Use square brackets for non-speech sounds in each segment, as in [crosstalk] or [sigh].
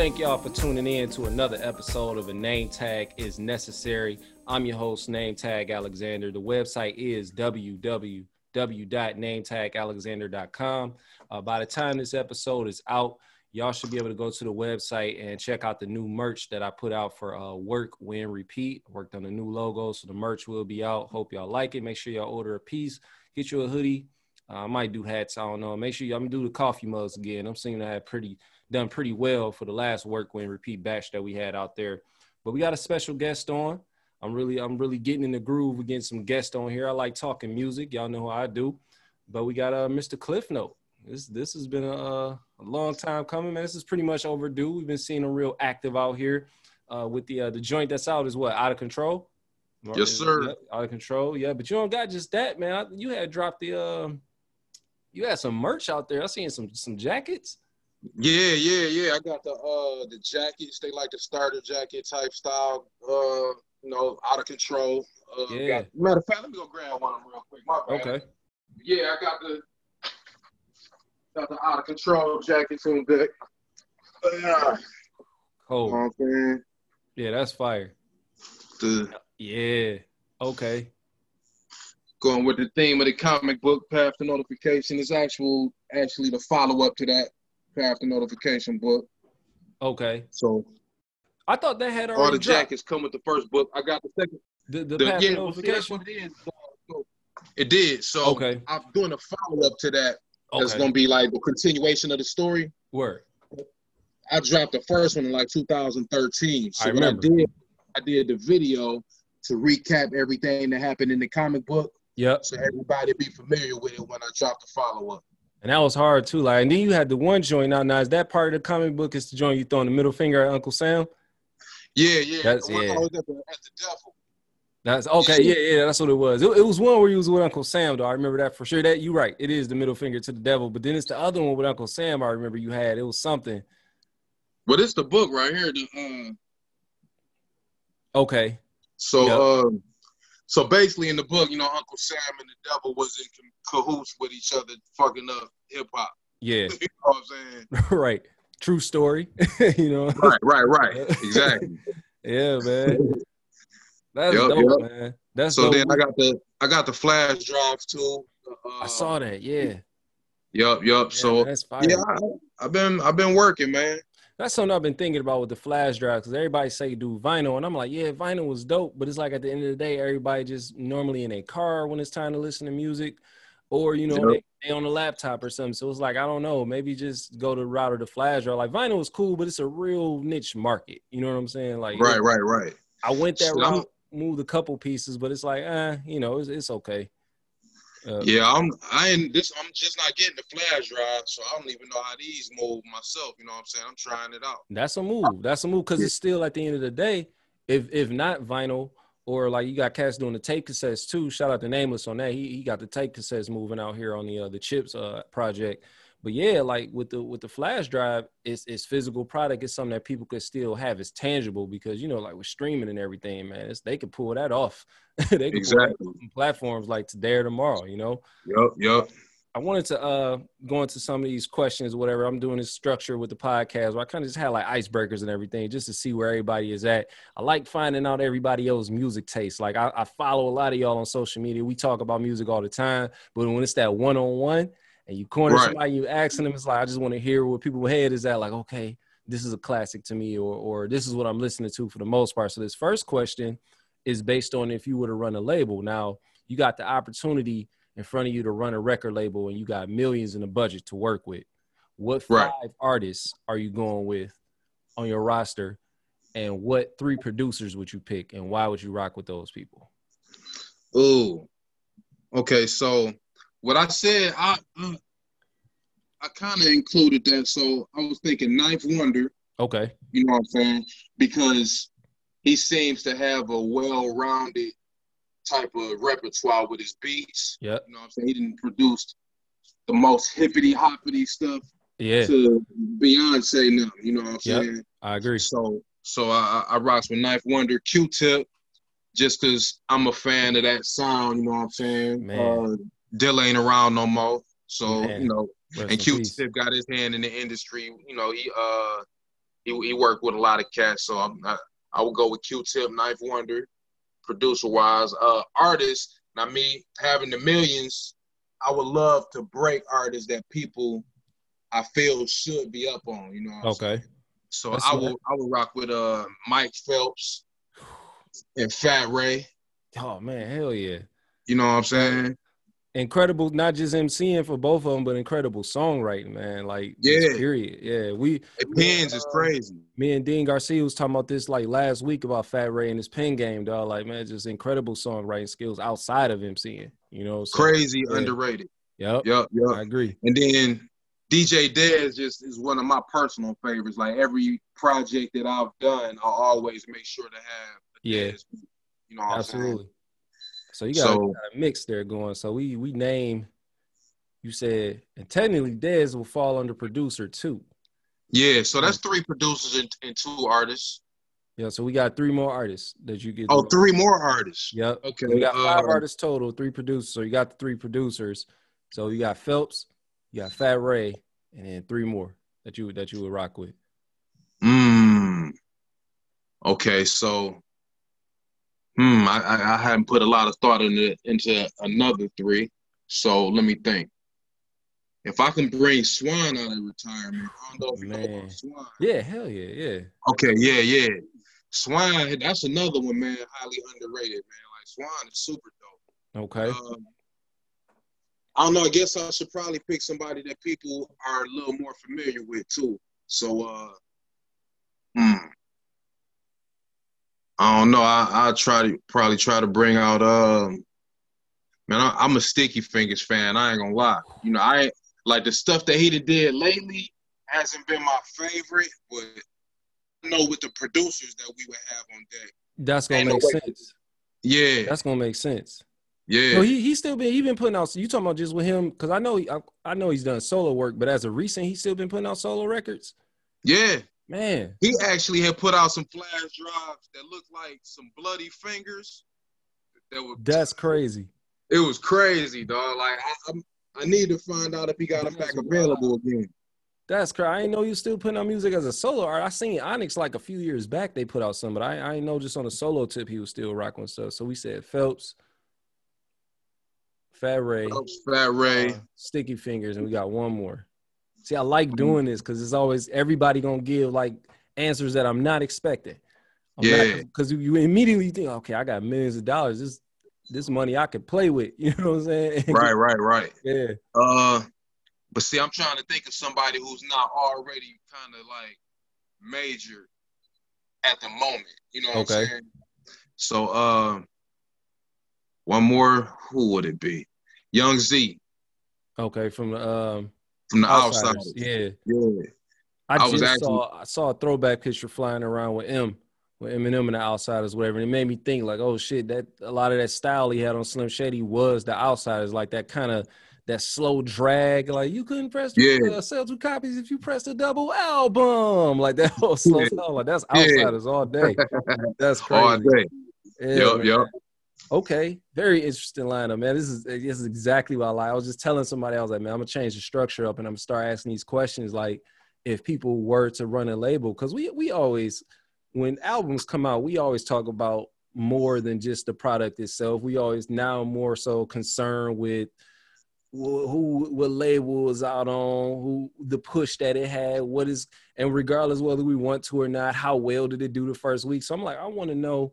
thank y'all for tuning in to another episode of A Name Tag is Necessary. I'm your host, Name Tag Alexander. The website is www.nametagaleczander.com. Uh, by the time this episode is out, y'all should be able to go to the website and check out the new merch that I put out for uh, Work, Win, Repeat. Worked on the new logo, so the merch will be out. Hope y'all like it. Make sure y'all order a piece. Get you a hoodie. Uh, I might do hats. I don't know. Make sure y'all do the coffee mugs again. I'm seeing to have pretty done pretty well for the last Work, when Repeat batch that we had out there. But we got a special guest on. I'm really I'm really getting in the groove. We're getting some guests on here. I like talking music. Y'all know how I do. But we got uh, Mr. Cliffnote. This this has been a, a long time coming, man. This is pretty much overdue. We've been seeing him real active out here uh, with the uh, the joint that's out is what out of control. Yes, sir. Yep, out of control. Yeah, but you don't got just that, man. You had dropped the uh, you had some merch out there. I seen some some jackets. Yeah, yeah, yeah. I got the uh the jackets. They like the starter jacket type style. Uh, you know, out of control. Uh, Yeah. got- matter of fact, let me go grab one of them real quick. My bad. Okay. Yeah, I got the got the out of control jacket feeling good. Uh, [sighs] Cool. what Yeah, that's fire. The Yeah. Okay. going with the theme of the comic book path to notification is actual actually the follow up to that path to notification book. Okay. So I thought that had already all the dropped. jackets come with the first book. I got the second. The, the, The, yeah, well, see, that's notification. it. So, it did. So Okay. I'm doing a follow up to that. Okay. That's gonna be like the continuation of the story. Word. I dropped the first one in like 2013. So I what I remember. did, I did the video to recap everything that happened in the comic book, Yep. so everybody be familiar with it when I drop the follow up. And that was hard too. Like, and then you had the one joint out. Now, is that part of the comic book? Is the joint you throwing the middle finger at Uncle Sam? Yeah, yeah. That's- When yeah. At the, at the devil. That's okay. Yeah, yeah, that's what it was. It, it was one where you was with Uncle Sam, though. I remember that for sure. That you right. It is the middle finger to the devil. But then it's the other one with Uncle Sam. I remember you had. It was something. But it's the book right here. The, uh, Okay. so, Yep. um, so basically in the book, you know, Uncle Sam and the devil was in cahoots with each other, fucking up hip hop. Yeah. [laughs] you know what I'm saying? [laughs] right. True story. [laughs] you know. Right, right, right. Exactly. Yeah, man. That's Yup, dope, yup. man. That's so dope. then I got the I got the flash drive too. Uh, I saw that. Yeah. Yup, yup. Yeah, so that's fire. yeah, I, I've been I've been working, man. That's something I've been thinking about with the flash drive because everybody say do vinyl, and I'm like, yeah, vinyl was dope, but it's like at the end of the day, everybody just normally in a car when it's time to listen to music, or you know, Yep. they, they on a laptop or something. So it's like I don't know, maybe just go the route of the flash drive. Like vinyl is cool, but it's a real niche market. You know what I'm saying? Like, Right, right, right. I went that So I'm- route, moved a couple pieces, but it's like, eh, you know, it's, it's okay. Uh, Yeah, I'm I ain't this I'm just not getting the flash drive, so I don't even know how these move myself. You know what I'm saying? I'm trying it out. That's a move. That's a move because it's still at the end of the day, if if not vinyl or like you got cats doing the tape cassettes too. Shout out to Nameless on that. He he got the tape cassettes moving out here on the uh, the Chips uh project. But yeah, like with the with the flash drive, it's it's physical product. It's something that people could still have. It's tangible because you know, like with streaming and everything, man, it's, they could pull that off. [laughs] they that Exactly. off platforms like today or tomorrow. You know. Yup, yup. I wanted to uh go into some of these questions, whatever. I'm doing this structure with the podcast where I kind of just had like icebreakers and everything just to see where everybody is at. I like finding out everybody else's music taste. Like I, I follow a lot of y'all on social media. We talk about music all the time, but when it's that one on one and you corner Right. somebody, you asking them, it's like I just want to hear what people head is at. Like, okay, this is a classic to me, or or this is what I'm listening to for the most part. So this first question is based on if you were to run a label. Now you got the opportunity in front of you to run a record label and you got millions in the budget to work with. What five Right. artists are you going with on your roster? And what three producers would you pick and why would you rock with those people? Ooh. Okay, so what I said, I uh, I kind of included that. So I was thinking Ninth Wonder. Okay. You know what I'm saying? Because he seems to have a well-rounded type of repertoire with his beats. Yeah. You know what I'm saying? He didn't produce the most hippity hoppity stuff Yeah. to Beyonce now. You know what I'm Yep. saying? I agree. So so I I rocks with Ninth Wonder, Q-Tip, just cause I'm a fan of that sound. You know what I'm saying? Man. Uh, Dill ain't around no more. So Man. you know, Rest and. Q-Tip got his hand in the industry. You know, he uh he, he worked with a lot of cats. So I'm, I, I would go with Q-Tip, Ninth Wonder, producer wise. Uh, artists. Now me having the millions, I would love to break artists that people I feel should be up on. You know. okay. So That's I will I will rock with uh Mike Phelps [sighs] and Fat Ray. Oh man, hell yeah. You know what I'm saying? Incredible, not just MCing for both of them, but incredible songwriting, man. Like, Yeah. period. Yeah, we, And Pins is um, crazy. me and Dean Garcia was talking about this like last week about Fat Ray and his pen game, dog. Like, man, just incredible songwriting skills outside of MCing. You know, so, Crazy yeah. underrated. Yep, Yup, yup. I agree. And then DJ Dez just is one of my personal favorites. Like every project that I've done, I always make sure to have Yeah. Dez. You know? Absolutely. So you got, So- you got a mix there going. So we we name. You said, and technically, Dez will fall under producer too. Yeah, so that's three producers and, and two artists. Yeah, so we got three more artists that you get. Oh, three more artists. Yep. Okay. We got five uh, artists total, three producers. So you got the three producers. So you got Phelps, you got Fat Ray, and then three more that you that you would rock with. Mm. Okay, so hmm, I, I hadn't put a lot of thought into into another three. So let me think. If I can bring Swan out of retirement, I don't know if you know Swan. Yeah, hell yeah, yeah. Okay, yeah, yeah. Swan, that's another one, man, highly underrated, man. Like Swan is super dope. Okay. Um, I don't know. I guess I should probably pick somebody that people are a little more familiar with too. So, uh, hmm. I don't know. I I try to probably try to bring out. Um, man, I, I'm a Sticky Fingaz fan. I ain't gonna lie. You know, I ain't- like the stuff that he did lately hasn't been my favorite, but I know with the producers that we would have on deck. That's gonna no make way. sense. Yeah, That's gonna make sense. yeah. So he he still been he been putting out. You talking about just with him? Because I know he, I, I know he's done solo work, but as of recent, he's still been putting out solo records. yeah. Man, He actually had put out some flash drives that looked like some bloody fingers. That were that's crazy. it was crazy, dog. Like I, I'm, I need to find out if he got them back available again. That's crazy. I didn't know you still putting out music as a solo art. I seen Onyx like a few years back. They put out some, but I I didn't know just on a solo tip he was still rocking stuff. So we said Phelps, Fat Ray, Fat Ray. uh, Sticky Fingaz, and we got one more. See, I like doing this because it's always everybody gonna give like answers that I'm not expecting. Yeah. because you immediately think, okay, I got millions of dollars. This this money I could play with. [laughs] You know what I'm saying? right, right, right. [laughs] yeah. Uh, but see, I'm trying to think of somebody who's not already kind of like major at the moment. You know what Okay. I'm saying? So, uh, one more. Who would it be? Young Zee Okay. From the um, from the Outsidaz. Outsidaz. Yeah. Yeah. I, I was just actually- saw I saw a throwback picture flying around with M, with Eminem and the Outsidaz, whatever. And it made me think like, oh shit, that a lot of that style he had on Slim Shady was the Outsidaz, like that kind of that slow drag. Like you couldn't press Yeah. uh, sell two copies if you pressed a double album, like that [laughs] whole slow Yeah. style. Like that's Yeah. Outsidaz all day. That's crazy. All day. Yeah, Yup, man. yup. Okay, very interesting lineup, man. This is this is exactly what I like. I was just telling somebody, I was like, man, I'm gonna change the structure up and I'm gonna start asking these questions, like if people were to run a label, because we we always, when albums come out, we always talk about more than just the product itself. We always now more so concerned with who, what label is out on, who the push that it had, what is, and regardless whether we want to or not, how well did it do the first week? So I'm like, I want to know,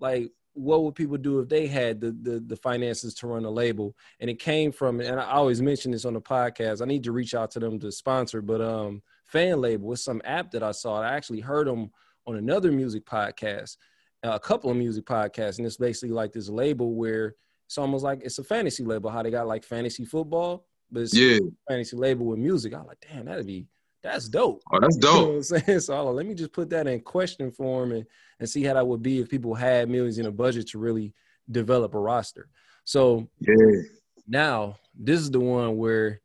like, what would people do if they had the, the the finances to run a label? And it came from, and I always mention this on the podcast. I need to reach out to them to sponsor, but um, fan label was some app that I saw. I actually heard them on another music podcast, a couple of music podcasts, and it's basically like this label where it's almost like it's a fantasy label. How they got like fantasy football, but it's Yeah. a fantasy label with music. I'm like, damn, that'd be that's dope. Oh, that's You know dope. what I'm saying? [laughs] So like, let me just put that in question form and, and see how that would be if people had millions in a budget to really develop a roster. So Yeah. now this is the one where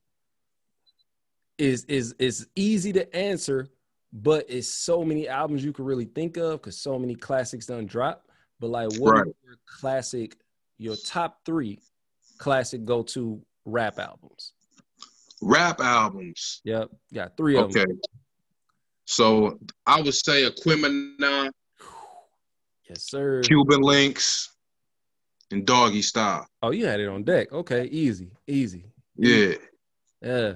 is is is easy to answer, but it's so many albums you could really think of because so many classics done drop. But like, what are Right. your classic, your top three classic go to rap albums? Rap albums. Yep, got three of them. Okay. So I would say Aquemini, Yes, sir. Cuban Linx, and Doggy Style. Oh, you had it on deck. Okay, easy, easy. Yeah. Yeah.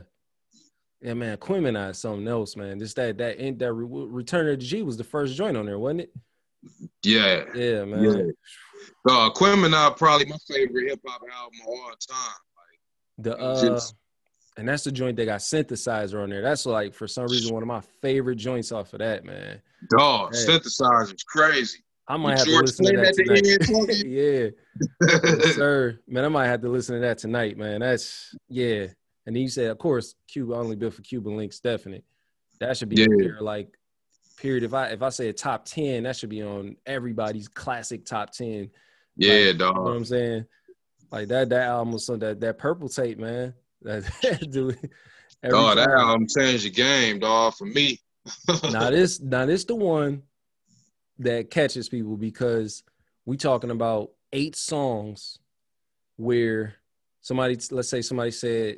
Yeah, man, Quimini is something else, man. Just that that in that re- Return of the G was the first joint on there, wasn't it? Yeah. Yeah, man. Yeah. Uh, Aquemini probably my favorite hip hop album of all time. The uh, Just- and that's the joint that got synthesizer on there. That's like for some reason one of my favorite joints off of that, man. Dog, Yeah. synthesizer's crazy. I might have to listen to that tonight. [laughs] yeah, yes, [laughs] sir. Man, I might have to listen to that tonight, man. That's yeah. And then you said, of course, Cuba only built for Cuban Linx, definite. That should be Yeah. there, like period. If I if I say a top ten, that should be on everybody's classic top ten. yeah, You know what dog. I'm saying? Like that that album was that that purple tape, man. [laughs] Dude. every Dog, that album changed the game, dog, for me. [laughs] now this now this the one that catches people because we talking about eight songs where somebody let's say somebody said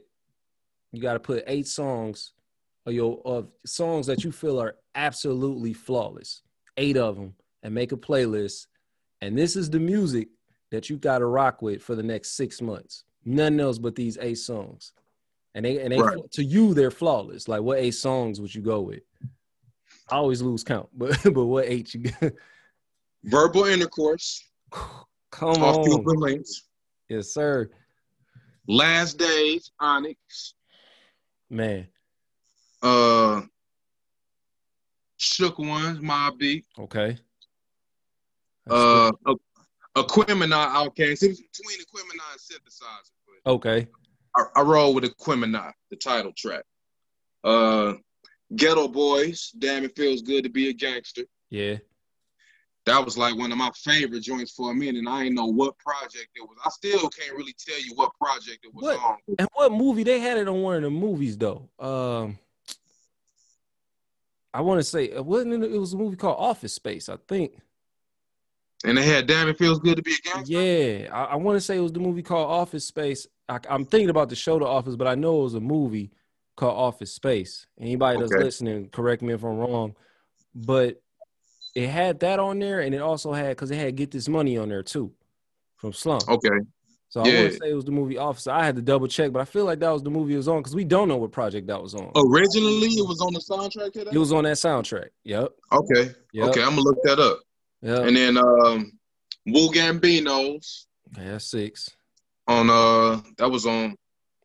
you got to put eight songs of your of songs that you feel are absolutely flawless eight of them and make a playlist and this is the music that you got to rock with for the next six months nothing else but these eight songs and they and they Right. to you they're flawless like what eight songs would you go with I always lose count, [laughs] but but what eight you got? [laughs] Verbal intercourse Come off on, links. yes, sir, Last days, Onyx. man. Uh, Shook Ones, Mobb Deep. Okay, Uh, Aquemini OutKast. It was between Aquemini and Synthesizer, okay, I, I roll with Aquemini, the title track. Uh, Geto Boys. Damn, it feels good to be a gangster. yeah, That was like one of my favorite joints for a minute. And I didn't know what project it was. I still can't really tell you what project it was What? on. and what movie they had it on one of the movies though? Um, I want to say it wasn't. It, it was a movie called Office Space, I think. And they had Damn, it feels good to be a gangster. Yeah, I, I want to say it was the movie called Office Space. I, I'm thinking about the show The Office, but I know it was a movie called Office Space. Anybody that's Okay. listening, correct me if I'm wrong, but it had that on there, and it also had because it had Get This Money on there too, from Slum. Okay. So I want to say it was the movie Office. I had to double check, but I feel like that was the movie it was on because we don't know what project that was on. Originally, it was on the soundtrack? It was on that soundtrack. Yep. Okay. Yep. Okay, I'm gonna look that up. Yep. And then um Wu Gambinos that's six. On uh that was on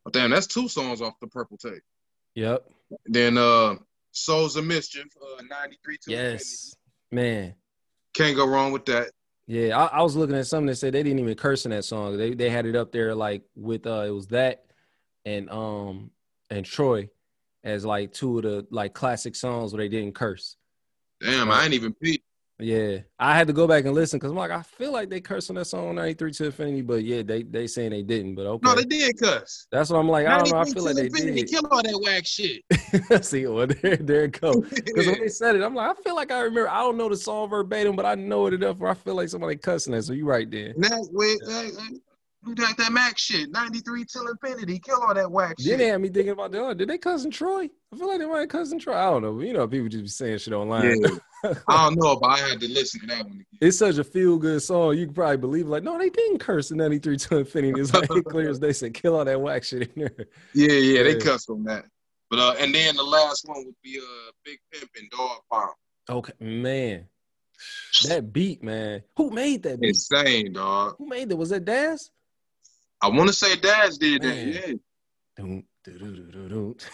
oh, damn, that's two songs off the purple tape. Yep. Then uh Souls of Mischief, uh 93 to Yes. Man. Can't go wrong with that. Yeah, I, I was looking at something that said they didn't even curse in that song. They they had it up there like with uh it was that and um and Troy as like two of the like classic songs where they didn't curse. Damn, I ain't even peep. Yeah, I had to go back and listen because I'm like I feel like they cursed on that song 93 to Infinity, but yeah, they they saying they didn't. But okay, No, they did cuss. that's what I'm like. I don't know. I feel like they Infinity, did. Kill all that whack shit. [laughs] See, well, there, there it goes. Because when they [laughs] said it, I'm like, I feel like I remember. I don't know the song verbatim, but I know it enough where I feel like somebody cussing it. So you right there. That way, uh, uh, do that, that Mac shit. 93 till infinity. Kill all that whack Then shit. they had me thinking about, oh, did they cousin Troy? I feel like they might have cousin Troy. I don't know. But you know, people just be saying shit online. Yeah. [laughs] I don't know, but I had to listen to that one again. It's such a feel good song. You can probably believe, like, no, they didn't curse in 93 till Infinity. It's like [laughs] clear as they said, kill all that whack shit in there. Yeah, yeah, they Yeah. cussed on that. But uh, and then the last one would be uh, Big Pimp and Dogg Pound. Okay, man. That beat, man. Who made that beat? Insane, dog. Who made that? Was that Daz? I want to say Daz did that. Man. Yeah. [laughs]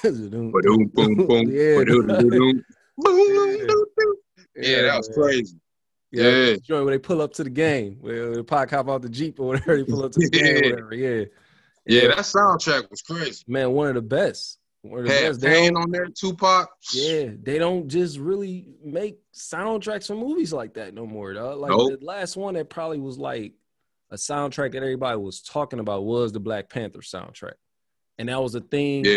Ba-doom, boom, boom. Yeah. Ba-doom-doo-doo. Boom, [laughs] doo, doo. Yeah, that was crazy. Yeah, Yeah. joint where they pull up to the game, where the pot cop out the jeep or whatever, [laughs] they pull up to the game, or Yeah. whatever. Yeah, Yeah, that soundtrack was crazy. man, one of the best. One of the Had best. Pain on there, Tupac. yeah, they don't just really make soundtracks for movies like that no more. Dog. Like Nope. the last one that probably was like a soundtrack that everybody was talking about was the Black Panther soundtrack, and that was a thing. Yeah.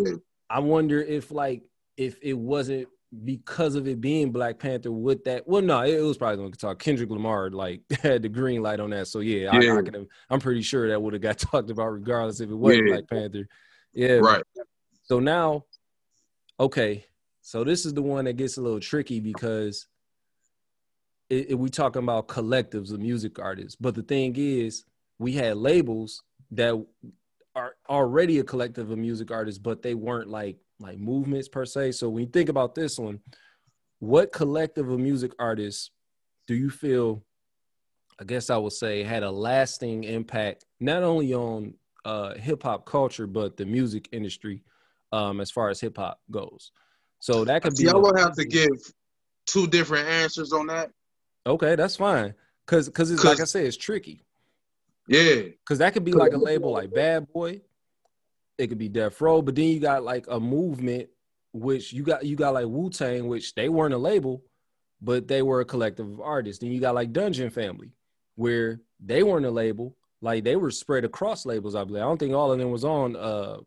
I wonder if like if it wasn't because of it being Black Panther with that. Well, no, it, was probably gonna talk. Kendrick Lamar like [laughs] had the green light on that. So yeah, I, Yeah. I can. I'm pretty sure that would have got [laughs] talked about regardless if it wasn't Yeah. Black Panther. Yeah. Right. So now, okay, So this is the one that gets a little tricky because it, it, we talking about collectives of music artists, but the thing is, we had labels that are already a collective of music artists, but they weren't like like movements per se. So when you think about this one, what collective of music artists do you feel? I guess I would say had a lasting impact not only on uh, hip hop culture but the music industry um, as far as hip hop goes. So that could be. I will have to give two different answers on that. Okay, that's fine. Cause, cause it's like I said, it's tricky. Yeah. Cause that could be like a label like Bad Boy. It could be Death Row, but then you got like a movement, which you got you got like Wu Tang, which they weren't a label, but they were a collective of artists. Then you got like Dungeon Family, where they weren't a label, like they were spread across labels. I believe. I don't think all of them was on uh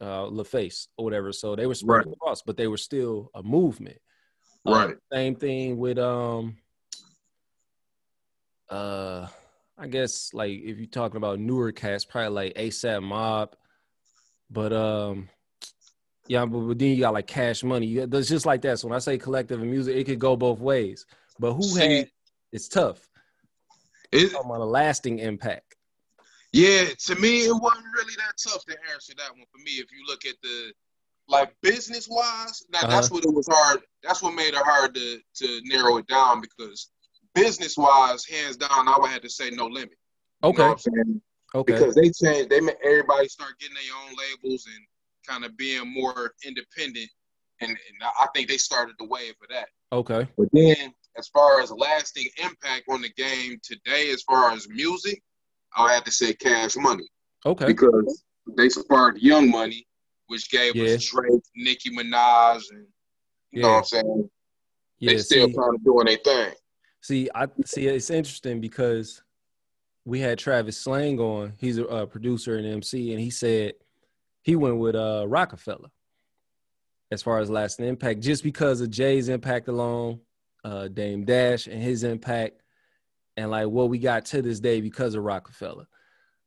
uh LaFace or whatever. So they were spread Right. across, but they were still a movement. Uh, Right. same thing with um uh I guess like if you're talking about newer cats, probably like ASAP Mob. But um yeah, but, but then you got like cash money. You, it's just like that. So when I say collective music, it could go both ways. But who See- had it's tough. It, Talking about a lasting impact. yeah, to me, it wasn't really that tough to answer that one for me. If you look at the like business wise, now that's Uh-huh. what it was hard. That's what made it hard to to narrow it down because business wise, hands down, I would have to say no limit. You know Okay. Because they changed, they made everybody start getting their own labels and kind of being more independent. And, and I think they started the wave of that. Okay. But then, as far as lasting impact on the game today, as far as music, I would have to say Cash Money Okay. because they sparked Young Money, which gave Yeah. us Drake, Nicki Minaj, and you know what I'm saying. Yeah. they still see, kind of doing their thing. See, I see. It's interesting because we had Travis Slang on. He's a, uh producer and MC, and he said he went with uh Roc-A-Fella as far as lasting impact, just because of Jay's impact alone, uh, Dame Dash and his impact, and like what we got to this day because of Roc-A-Fella.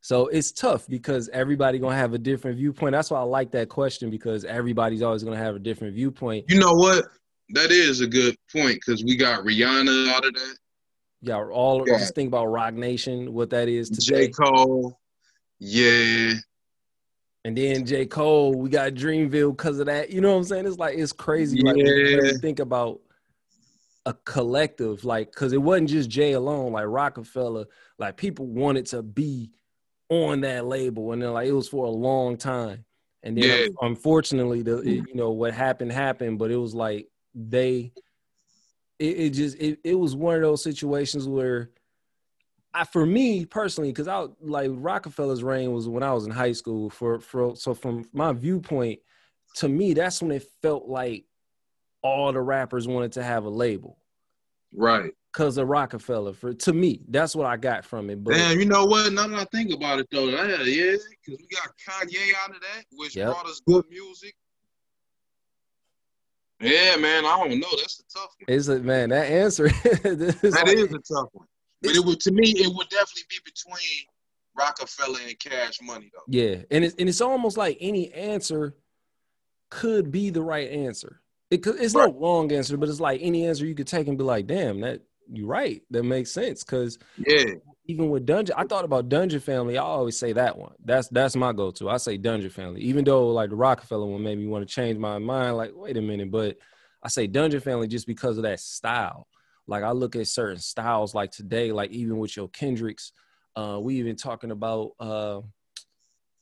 So it's tough because everybody gonna have a different viewpoint. That's why I like that question because everybody's always gonna have a different viewpoint. You know what? That is a good point because we got Rihanna out of that, Yeah, all Yeah. just think about Roc Nation, what that is J. Cole. Yeah, And then J. Cole, we got Dreamville because of that. You know what I'm saying? It's like it's crazy. Like when you Yeah. think about a collective, like because it wasn't just Jay alone, like Roc-A-Fella, like people wanted to be on that label, and then like it was for a long time. And then Yeah. unfortunately, the you know what happened happened, but it was like they it, it just it, it was one of those situations where I for me personally, because I like Roc-A-Fella's reign was when I was in high school. For for so from my viewpoint, to me, that's when it felt like all the rappers wanted to have a label right. because of Roc-A-Fella. For to me, that's what I got from it. But Damn, you know what? Now that I think about it, though, yeah, yeah, because we got Kanye out of that, which Yep. brought us good music. Yeah, man, I don't know. That's a tough one. is it man that answer? [laughs] this That like- is a tough one. But it would, to me, it would definitely be between Roc-A-Fella and Cash Money, though. Yeah, and it's and it's almost like any answer could be the right answer. It could, it's Right. no wrong answer, but it's like any answer you could take and be like, "Damn, that you're right. That makes sense." Because Yeah, even with Dungeon, I thought about Dungeon Family. I always say that one. That's that's my go-to. I say Dungeon Family, even though like the Roc-A-Fella one made me want to change my mind. Like, wait a minute, but I say Dungeon Family just because of that style. Like I look at certain styles, like today, like even with your Kendricks, uh, we even talking about uh,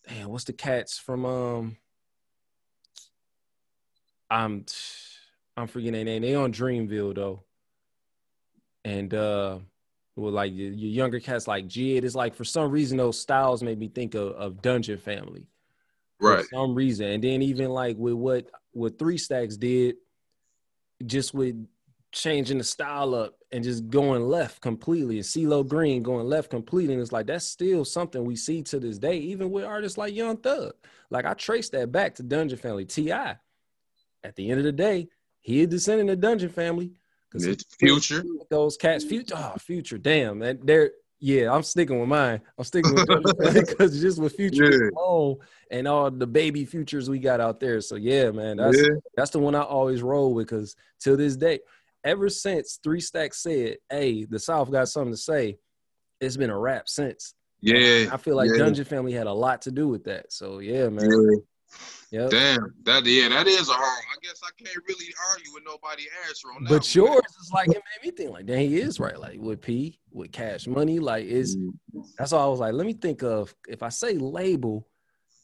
damn, what's the cats from um, I'm I'm forgetting their name. They on Dreamville though, and uh well, like your, younger cats like Jid. It's like for some reason those styles made me think of, of Dungeon Family. For right. some reason. And then even like with what what Three Stacks did, just with changing the style up and just going left completely, and CeeLo Green going left completely. And it's like that's still something we see to this day, even with artists like Young Thug. Like I trace that back to Dungeon Family. T.I. At the end of the day, he is descending of Dungeon Family. 'Cause he- It's Future. those cats future oh future damn that they're Yeah, I'm sticking with mine. I'm sticking with [laughs] [laughs] because just with future Yeah. and all the baby futures we got out there. So yeah, man, that's Yeah. that's the one I always roll with because till this day, ever since Three Stacks said, "Hey, the South got something to say," it's been a rap since. Yeah. I feel like yeah. Dungeon Family had a lot to do with that. So yeah, man. Yeah. Yep. Damn. That yeah, that is a hard. I guess I can't really argue with nobody answer on that. But one. yours is like it made me think like, dang, he is right. Like with P, with Cash Money, like it's Mm. that's all I was like. Let me think of if I say label,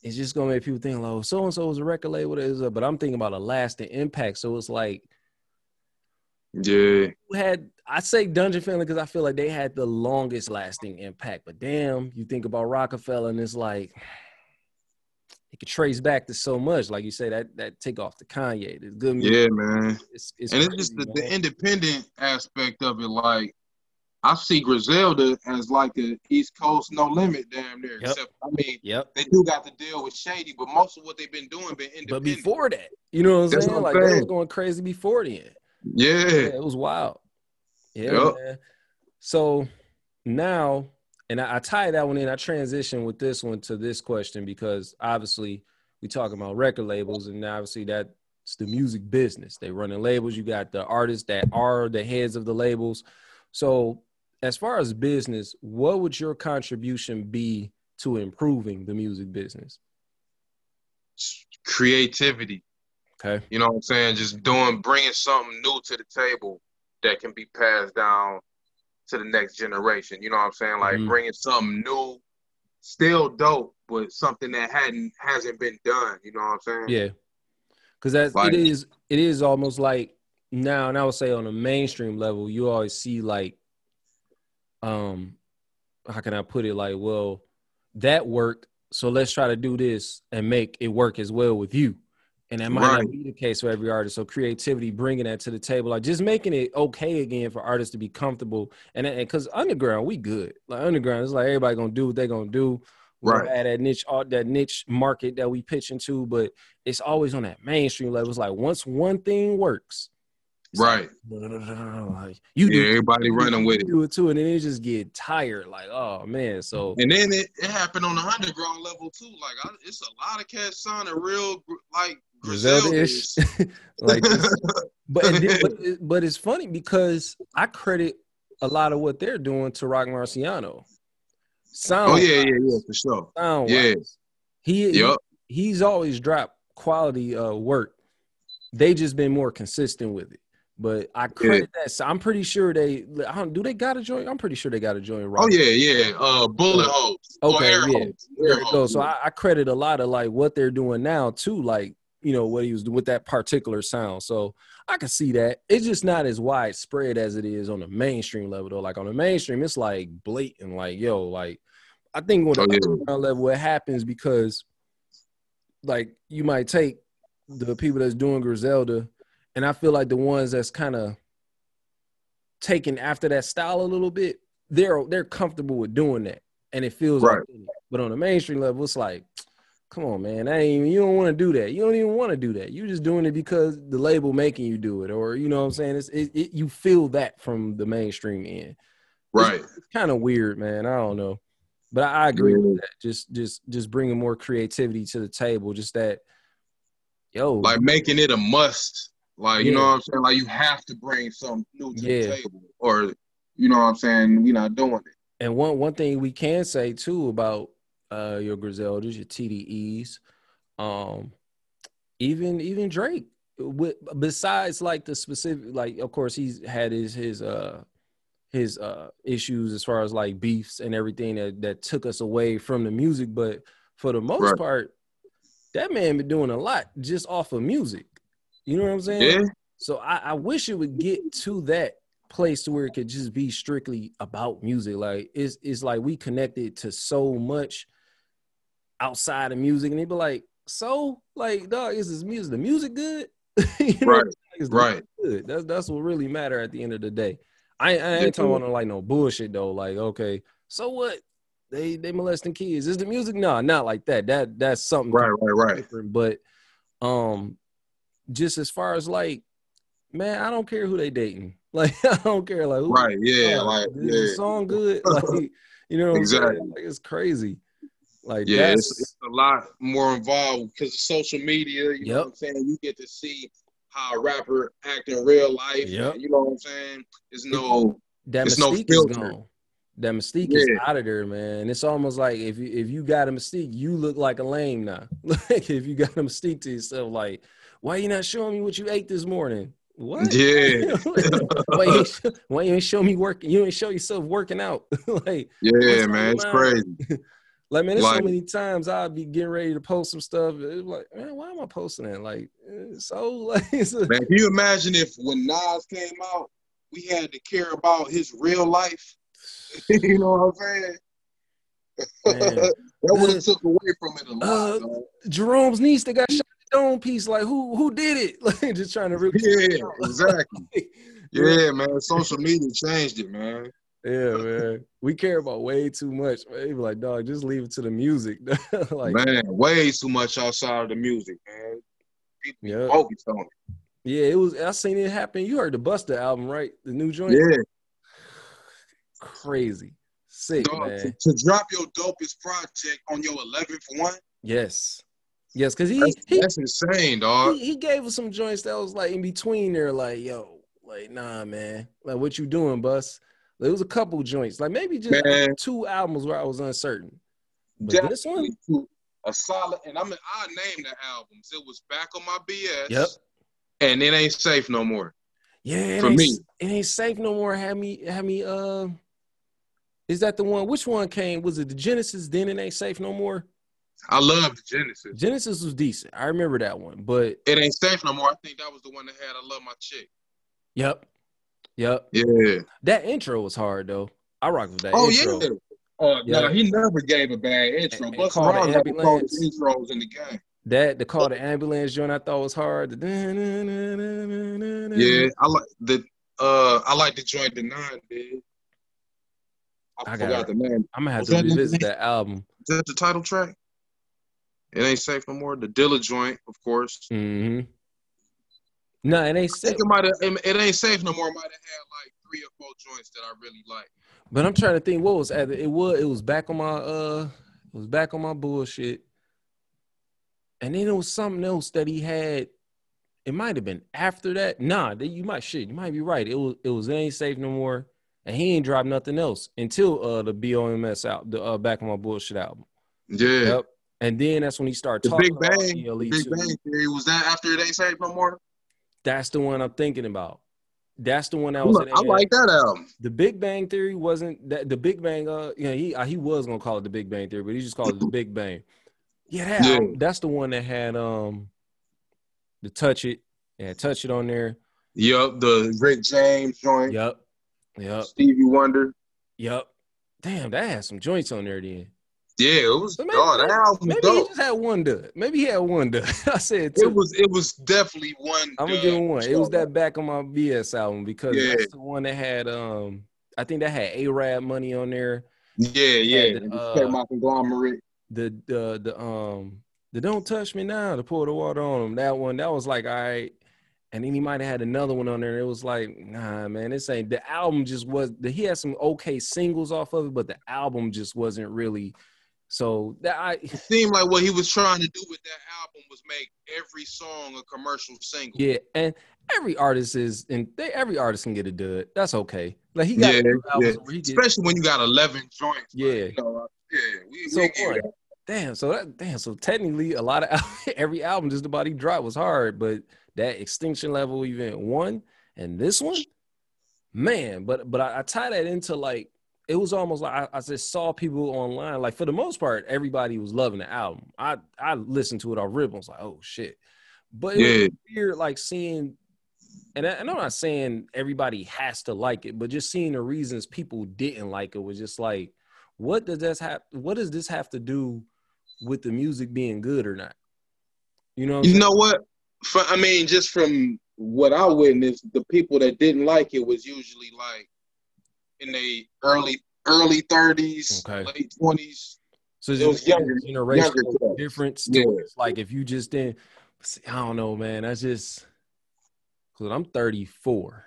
it's just gonna make people think, like, oh, so and so is a record label. Is but I'm thinking about a lasting impact. So it's like Yeah. who had I say Dungeon Family because I feel like they had the longest lasting impact. But damn, you think about Roc-A-Fella and it's like could trace back to so much. Like you say, that that take off to Kanye. The good music. Yeah, man. It's, it's and it's just the, the independent aspect of it. Like I see Griselda as like the East Coast no limit damn near. Yep. Except I mean Yep. they do got to deal with Shady, but most of what they've been doing been independent. But before that, you know what I'm That's saying? what I'm like they was going crazy before then. yeah. Yeah, it was wild. Yeah, Yup. man. So now, and I, I tie that one in. I transition with this one to this question because obviously we talking about record labels, and obviously that's the music business. They running labels. You got the artists that are the heads of the labels. So as far as business, what would your contribution be to improving the music business? Creativity. Okay. You know what I'm saying? Just doing, bringing something new to the table that can be passed down to the next generation. You know what I'm saying? Like Mhm. bringing something new, still dope, but something that hadn't hasn't been done. You know what I'm saying? Yeah, because that's Like- it is it is almost like now, and I would say on a mainstream level, you always see like, um, how can I put it? Like, well, that worked, so let's try to do this and make it work as well with you. And that might Right. not be the case for every artist. So creativity, bringing that to the table, like just making it okay again for artists to be comfortable. And because underground, we good. Like underground, it's like everybody gonna do what they gonna do. Right. At that niche, art, that niche market that we pitch into, but it's always on that mainstream level. It's like once one thing works, it's Right. like, like, you Yeah, do everybody you do- running with you it. do it too, and then it just get tired. Like, oh man, so And then it, it happened on the underground level too. Like I, it's a lot of cats sounding real like Griselda-ish. Griselda. [laughs] like this. but then- but, it- but it's funny because I credit a lot of what they're doing to Roc Marciano. Sound oh yeah, yeah, yeah, for sure. sound Yeah. He, he Yep. he's always dropped quality uh work. They just been more consistent with it. But I credit that. So I'm pretty sure they do they got a joint. I'm pretty sure they got a joint. Oh yeah, yeah. Uh, bullet holes. Okay, yeah. There it goes. So. I, I credit a lot of like what they're doing now too, like you know what he was doing with that particular sound. So I can see that. It's just not as widespread as it is on the mainstream level though. Like on the mainstream, it's like blatant, like yo, like I think on the Oh, yeah. underground level, it happens because like you might take the people that's doing Griselda, and I feel like the ones that's kind of taking after that style a little bit, they're they're comfortable with doing that, and it feels Right. authentic. But on the mainstream level, it's like, come on, man, that ain't even, you don't want to do that. You don't even want to do that. You're just doing it because the label making you do it, or you know what I'm saying. It's it, it, you feel that from the mainstream end. right. It's kind of weird, man. I don't know, but I, I agree Yeah. with that. Just just just bringing more creativity to the table. Just that, yo, Like making it a must. Like you know what I'm saying. Like you have to bring something new to Yeah. the table, or you know what I'm saying. We're not doing it. And one one thing we can say too about uh your Griseldas, your TDEs, um, even even Drake. With, besides like the specific, like of course he's had his his uh his uh issues as far as like beefs and everything that that took us away from the music, but for the most Right. part, that man been doing a lot just off of music. You know what I'm saying? Yeah. So I, I wish it would get to that place to where it could just be strictly about music. Like it's it's like we connected to so much outside of music, and they be like, so like, dog, is this music? The music good? [laughs] you know, Right. like, Right. good. That's that's what really matter at the end of the day. I, I ain't Yeah, talking about like no bullshit though. Like, okay, so what? They they molesting kids. Is the music? No, not like that. That that's something Right. Right. Right. different. But um, just as far as like, man, I don't care who they dating. [laughs] Like I don't care. Like who, Right, yeah, uh, like is yeah. the song good? [laughs] Like you know what I'm Exactly. Like it's crazy. Like Yeah, that's it's, it's a lot more involved because of social media. You know Yep. what I'm saying? You get to see how a rapper act in real life. Yep. You know what I'm saying? There's no that It's no mystique is filter. gone. That mystique is out of there, man. It's almost like if you if you got a mystique, you look like a lame now. [laughs] Like if you got a mystique to yourself, like why you not showing me what you ate this morning? What? Yeah. [laughs] why, you ain't show, why you ain't show me working? You ain't show yourself working out. [laughs] like Yeah, man, it's crazy. [laughs] Like man, there's so many times I'd be getting ready to post some stuff. It's like, man, why am I posting that? Like, so like, a- Man, can you imagine if when Nas came out, we had to care about his real life? you know what I'm saying? That would have took away from it a lot. Uh. Jerome's niece that got shot dome piece. Like, who who did it? [laughs] Like, just trying to really. yeah, exactly. [laughs] Yeah, man. Social media changed it, man. yeah, man. We care about way too much. Man. Like, dog, just leave it to the music. [laughs] like, man, way too much outside of the music, man. People yeah, focused on it. yeah. It was. I seen it happen. You heard the Busta album, right? The new joint. Yeah, Crazy, sick, dog, man. to, to drop your dopest project on your 11th one, Yes, yes, because he that's, he, that's insane, dog. he he gave us some joints that was like in between there, like yo, like nah, man, like what you doing, Bus? There was a couple joints, like maybe just Man. two albums where I was uncertain. But this one, Definitely a solid, and I mean, I named the albums. It was back on my BS. Yep. And it ain't safe no more. yeah, it For me. it ain't safe no more. Had me, had me. Uh, is that the one? Which one came? Was it the Genesis? Then it ain't safe no more. I love Genesis. Genesis was decent. I remember that one. But It ain't safe no more. I think that was the one that had I love my chick. yep, yep. Yeah. That intro was hard though. I rock with that. Oh intro. yeah. Uh, Yeah. No, he never gave a bad intro. And- and called got the intros in the game. That the call to ambulance joint I thought was hard. Yeah, I like the uh I like the joint the nine did. I, I got forgot the name. I'm gonna have Was to that revisit that album. Is that the title track? It ain't safe no more. The Dilla joint, of course. Mm-hmm. No, it ain't safe. think it. It ain't safe no more. Might have had like three or four joints that I really like. But I'm trying to think what was at it was it was back on my uh it was back on my bullshit. And then it was something else that he had. It might have been after that. Nah, you might shit. You might be right. It was it was it ain't safe no more. And he ain't dropped nothing else until uh the BOMS out the uh back on my bullshit album. Yeah. Yep. And then that's when he started The talking Big about Bang. PLE Big too. Bang Theory was that after it ain't safe no more. That's the one I'm thinking about. That's the one that I, was at I like that album. The Big Bang Theory wasn't that the Big Bang. Uh, yeah, he uh, he was gonna call it the Big Bang Theory, but he just called it the [laughs] Big Bang. Yeah, that Yeah. album- that's the one that had um, the Touch It, yeah, Touch It on there. Yup, the Rick James joint. Yup, yup, Stevie Wonder. yup. Damn, that had some joints on there then. Yeah, it was. So maybe- oh, that album Maybe he just had one dud. Maybe he had one dud. [laughs] I said two. It was. It was definitely one. I'm gonna give him one. It was that back on my BS album because Yeah. that's the one that had um, I think that had Arab money on there. Yeah, yeah. had, uh, my conglomerate. the the the um the don't touch me now to pour the water on him that one that was like all right and then he might have had another one on there it was like nah man this ain't the album just was the, he had some okay singles off of it but the album just wasn't really so that i It seemed like what he was trying to do with that album was make every song a commercial single. yeah and every artist is and they every artist can get a dud that's okay like he got Yeah, yeah. he Especially when you got eleven joints. Yeah. You know, uh, yeah. We, So we. Damn, so that damn, so technically a lot of [laughs] every album just about he dropped was hard, but that extinction level event one and this one, man. But but I, I tie that into like it was almost like I, I just saw people online. Like for the most part, everybody was loving the album. I I listened to it on rip. I was like, oh shit. But it Yeah. was weird, like seeing, and I, and I'm not saying everybody has to like it, but just seeing the reasons people didn't like it was just like, what does this have? What does this have to do with the music being good or not? You know, You know what? For, I mean, just from what I witnessed, the people that didn't like it was usually like in the early early thirties, Okay. late twenties. So It was younger- generational younger difference. Yeah. like if you just didn't, see, I don't know, man. That's just because I'm 34,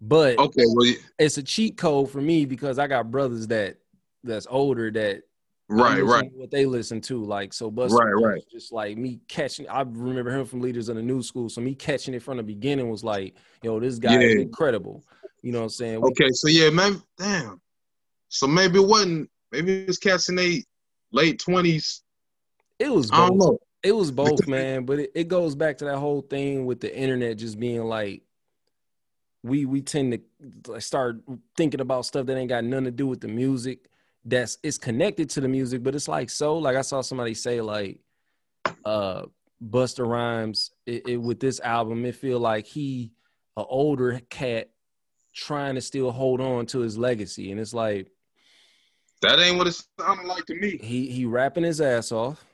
But Okay, well, yeah, it's a cheat code for me because I got brothers that that's older that right, right, what they listen to. Like so Busta Right, right. just like me catching I remember him from Leaders of the New School. So me catching it from the beginning was like, yo, this guy is incredible. You know what I'm saying? We- Okay, so yeah, man, damn. So maybe it wasn't. Maybe it's cats in they late twenties. It was I don't both. know. It was both, man. But it, it goes back to that whole thing with the internet just being like, we we tend to start thinking about stuff that ain't got nothing to do with the music. That's it's connected to the music, but it's like so. Like I saw somebody say like, uh, Busta Rhymes it, it, with this album, it feel like he a older cat trying to still hold on to his legacy, and it's like That ain't what it sounded like to me. he he rapping his ass off.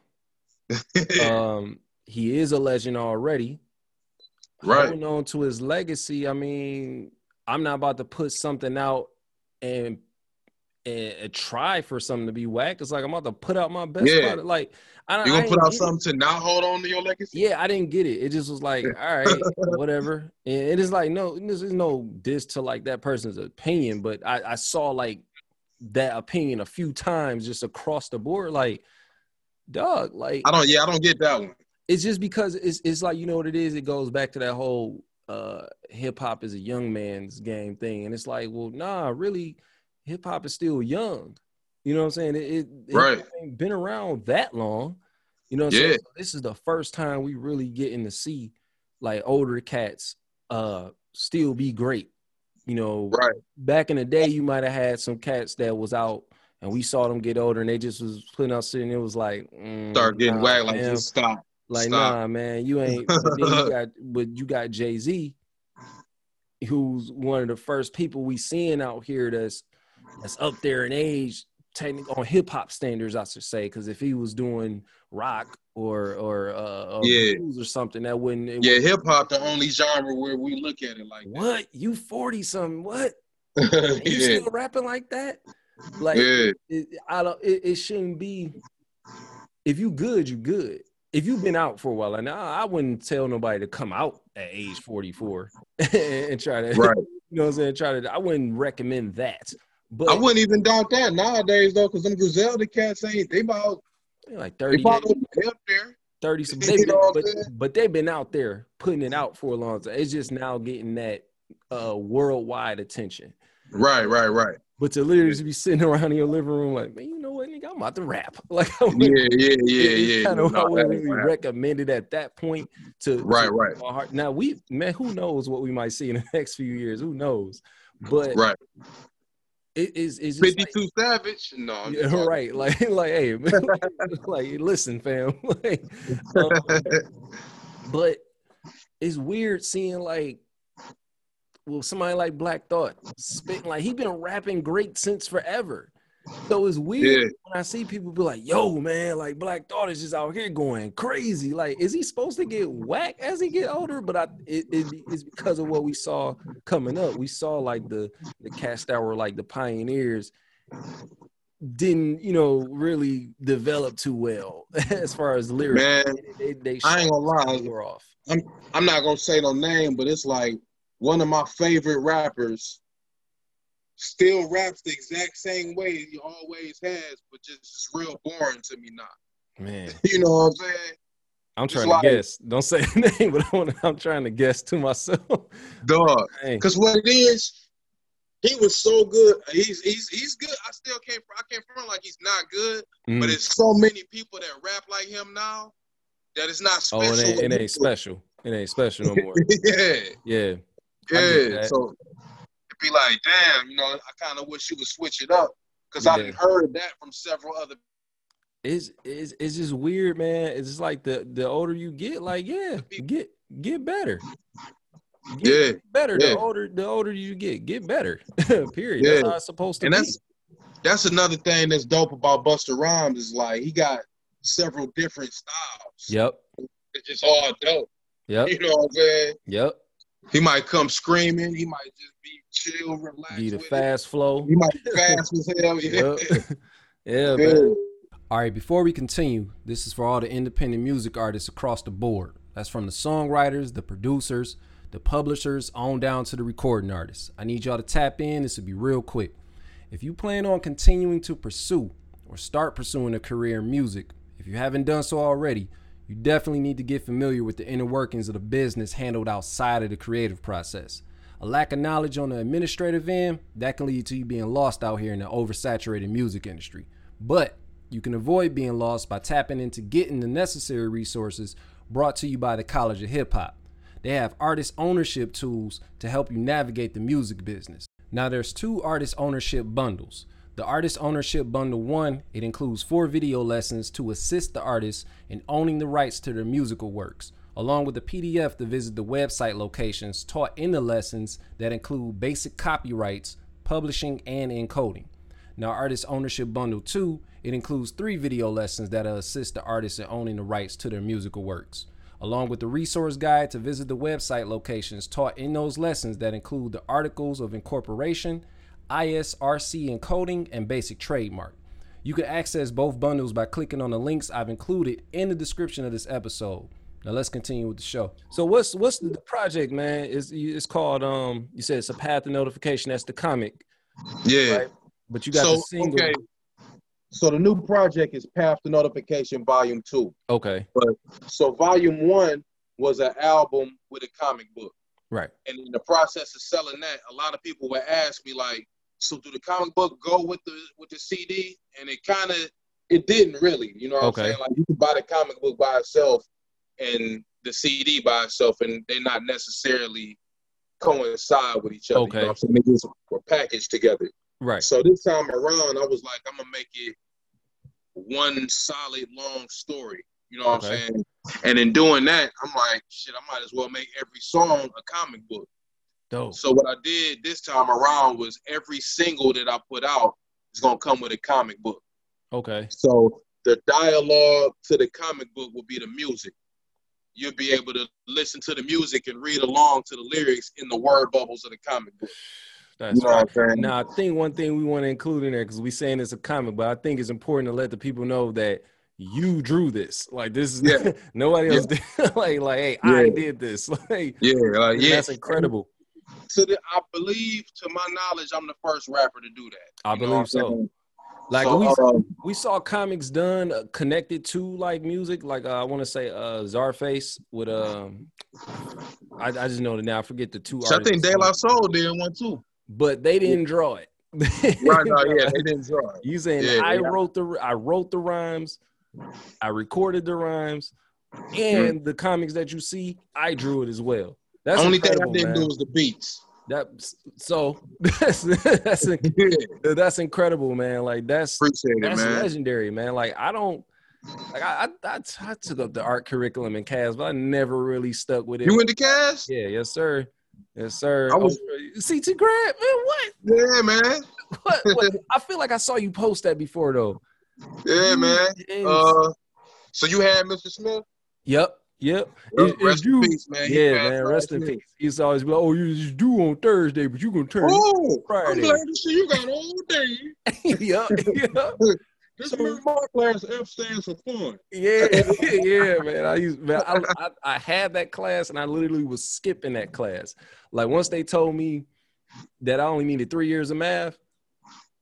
[laughs] um, he is a legend already. Right. Holding on to his legacy. I mean, I'm not about to put something out and and, try for something to be whack. It's like I'm about to put out my best Yeah. Like I, you I gonna didn't put out get it. something to not hold on to your legacy? Yeah, I didn't get it. It just was like, [laughs] all right, whatever. And it is like, no, this is no diss to like that person's opinion, but I, I saw like that opinion a few times just across the board. Like, dog, like I don't. Yeah, I don't get that one. it's just because it's it's like you know what it is. It goes back to that whole uh hip hop is a young man's game thing, and it's like, well, nah, really, hip hop is still young. You know what I'm saying? It, it, it Right. ain't been around that long. You know what I'm Yeah. saying? So this is the first time we really getting to see like older cats uh still be great. You know, Right. back in the day, you might have had some cats that was out and we saw them get older and they just was putting out shit and it was like mm, Start getting nah, whacked like just stop. Like, Stop. nah, man, you ain't. [laughs] But then you got, but you got Jay Z, who's one of the first people we seeing out here that's that's up there in age, technically on hip hop standards, I should say. Because if he was doing rock or or uh, or Yeah. blues or something, that wouldn't. It Yeah, hip hop the only genre where we look at it like what you forty something? What [laughs] you yeah. still rapping like that? Like yeah. it, I don't. It, it shouldn't be. If you good, you good. If you've been out for a while, and I, I wouldn't tell nobody to come out at age forty four [laughs] and try to, [laughs] Right. you know, what I'm saying, try to. I wouldn't recommend that. But I wouldn't even doubt that nowadays though, because them Griselda cats ain't they about like they 30, probably up there. 30 some, they've been, but, but they've been out there putting it out for a long time. It's just now getting that uh worldwide attention. Right, right, right. But to literally be sitting around in your living room, like, man, you know what, nigga, I'm about to rap. [laughs] Like, I Yeah, yeah, yeah, yeah. kind of No, I wouldn't really recommend it at that point. To Right, to right. my heart. Now we, man, who knows what we might see in the [laughs] next few years? Who knows? But Right. It is it's just like, 52 Savage? No. I'm yeah, right. [laughs] Like, like, hey, [laughs] like, listen, fam. [laughs] like, um, but it's weird seeing like, well, somebody like Black Thought spitting like he been rapping great since forever. So it's weird Yeah. when I see people be like, "Yo, man, like Black Thought is just out here going crazy." Like, is he supposed to get whack as he get older? But I, it, it, it's because of what we saw coming up. We saw like the the cast that were like the pioneers didn't, you know, really develop too well [laughs] as far as lyrics. Man, they, they I ain't gonna lie. were off. I'm I'm not gonna say no name, but it's like one of my favorite rappers still raps the exact same way he always has, but just it's real boring to me now. Man, [laughs] You know what I'm saying? I'm trying like- to guess. Don't say [laughs] the name, but I wanna, I'm trying to guess to myself. [laughs] Dog. Cause what it is, he was so good. He's he's he's good. I still can't I can't front like he's not good, Mm. but it's so many people that rap like him now that it's not Oh, special. it ain't, it ain't special. It ain't special no more. yeah, Yeah. Yeah. So be like, damn, you know, I kind of wish you would switch it up because I've heard that from several other. It's, it's it's just weird, man. It's just like the the older you get, like yeah, get get better. Get Yeah, better. yeah. The older the older you get, get better. [laughs] Period. Yeah. That's how it's supposed to and be. that's that's another thing that's dope about Busta Rhymes is like he got several different styles. Yep. It's just all dope. Yep. You know what I'm saying? Yep. He might come screaming. He might just be chill, relaxed. Be the with it. fast flow. He might be [laughs] fast as hell. Yeah. Yep. [laughs] yeah, Yeah. man. All right, before we continue, this is for all the independent music artists across the board. That's from the songwriters, the producers, the publishers on down to the recording artists. I need y'all to tap in. This will be real quick. If you plan on continuing to pursue or start pursuing a career in music, if you haven't done so already, you definitely need to get familiar with the inner workings of the business handled outside of the creative process. A lack of knowledge on the administrative end, that can lead to you being lost out here in the oversaturated music industry. But you can avoid being lost by tapping into getting the necessary resources brought to you by the College of Hip Hop. They have artist ownership tools to help you navigate the music business. Now there's two artist ownership bundles. The artist ownership bundle 1, it includes 4 video lessons to assist the artist in owning the rights to their musical works, along with a PDF to visit the website locations taught in the lessons that include basic copyrights, publishing, and encoding. Now, Artist Ownership Bundle 2, it includes 3 video lessons that assist the artist in owning the rights to their musical works along with the resource guide to visit the website locations taught in those lessons that include the articles of incorporation, ISRC encoding, and basic trademark. You can access both bundles by clicking on the links I've included in the description of this episode. Now let's continue with the show. So what's what's the project, man? Is it's called um you said it's a path of notification. That's the comic. Yeah. Right? But you got so, the single. Okay. So the new project is Path to Notification Volume Two. Okay. But so Volume One was an album with a comic book. Right. And in the process of selling that, a lot of people would ask me like, "So do the comic book go with the with the CD?" And it kind of it didn't really. You know what okay. I'm saying? Like you can buy the comic book by itself and the CD by itself, and they're not necessarily coincide with each other. Okay. You know what I'm saying? They just were packaged together. Right. So this time around, I was like, I'm gonna make it one solid long story. You know what okay. I'm saying? And in doing that, I'm like, shit, I might as well make every song a comic book. Dope. So what I did this time around was every single that I put out is gonna come with a comic book. Okay. So the dialogue to the comic book will be the music. You'll be able to listen to the music and read along to the lyrics in the word bubbles of the comic book. That's you know right. Now, I think one thing we want to include in there because we're saying it's a comic, but I think it's important to let the people know that you drew this. Like this is yeah. [laughs] nobody else yeah. did. [laughs] like like hey, yeah. I did this. [laughs] Like yeah, uh, yeah, that's incredible. So the, I believe, to my knowledge, I'm the first rapper to do that. I believe so. Like so, we um, we saw comics done uh, connected to like music. Like uh, I want to say uh Czarface with um, I, I just know that now. I forget the two. So I think De La Soul did one too but they didn't draw it. [laughs] right, no, yeah, they didn't draw it. You saying yeah, I yeah. wrote the I wrote the rhymes, I recorded the rhymes, and mm. the comics that you see, I drew it as well. That's only thing I didn't man. do was the beats. That so [laughs] that's that's that's incredible, man. Like that's Appreciate that's it, man. legendary, man. Like I don't like I, I, I, took up the art curriculum in Cass, but I never really stuck with it. You went to Cass? Yeah, yes, sir. Yes, sir. I was CT Grant, man. What? Yeah, man. [laughs] what, what? I feel like I saw you post that before though. Yeah, man. Uh, so you had Mr. Smith? Yep. Yep. Rest, rest you, in peace, man. He yeah, man. Rest in peace. He's always like, "Oh, you just do on Thursday, but you gonna turn oh, Friday." I'm glad to see you got all day. [laughs] yep. Yep. [laughs] This so, is my class. F stands for fun. Yeah, [laughs] yeah, man. I used, man. I, I, I had that class, and I literally was skipping that class. Like once they told me that I only needed three years of math,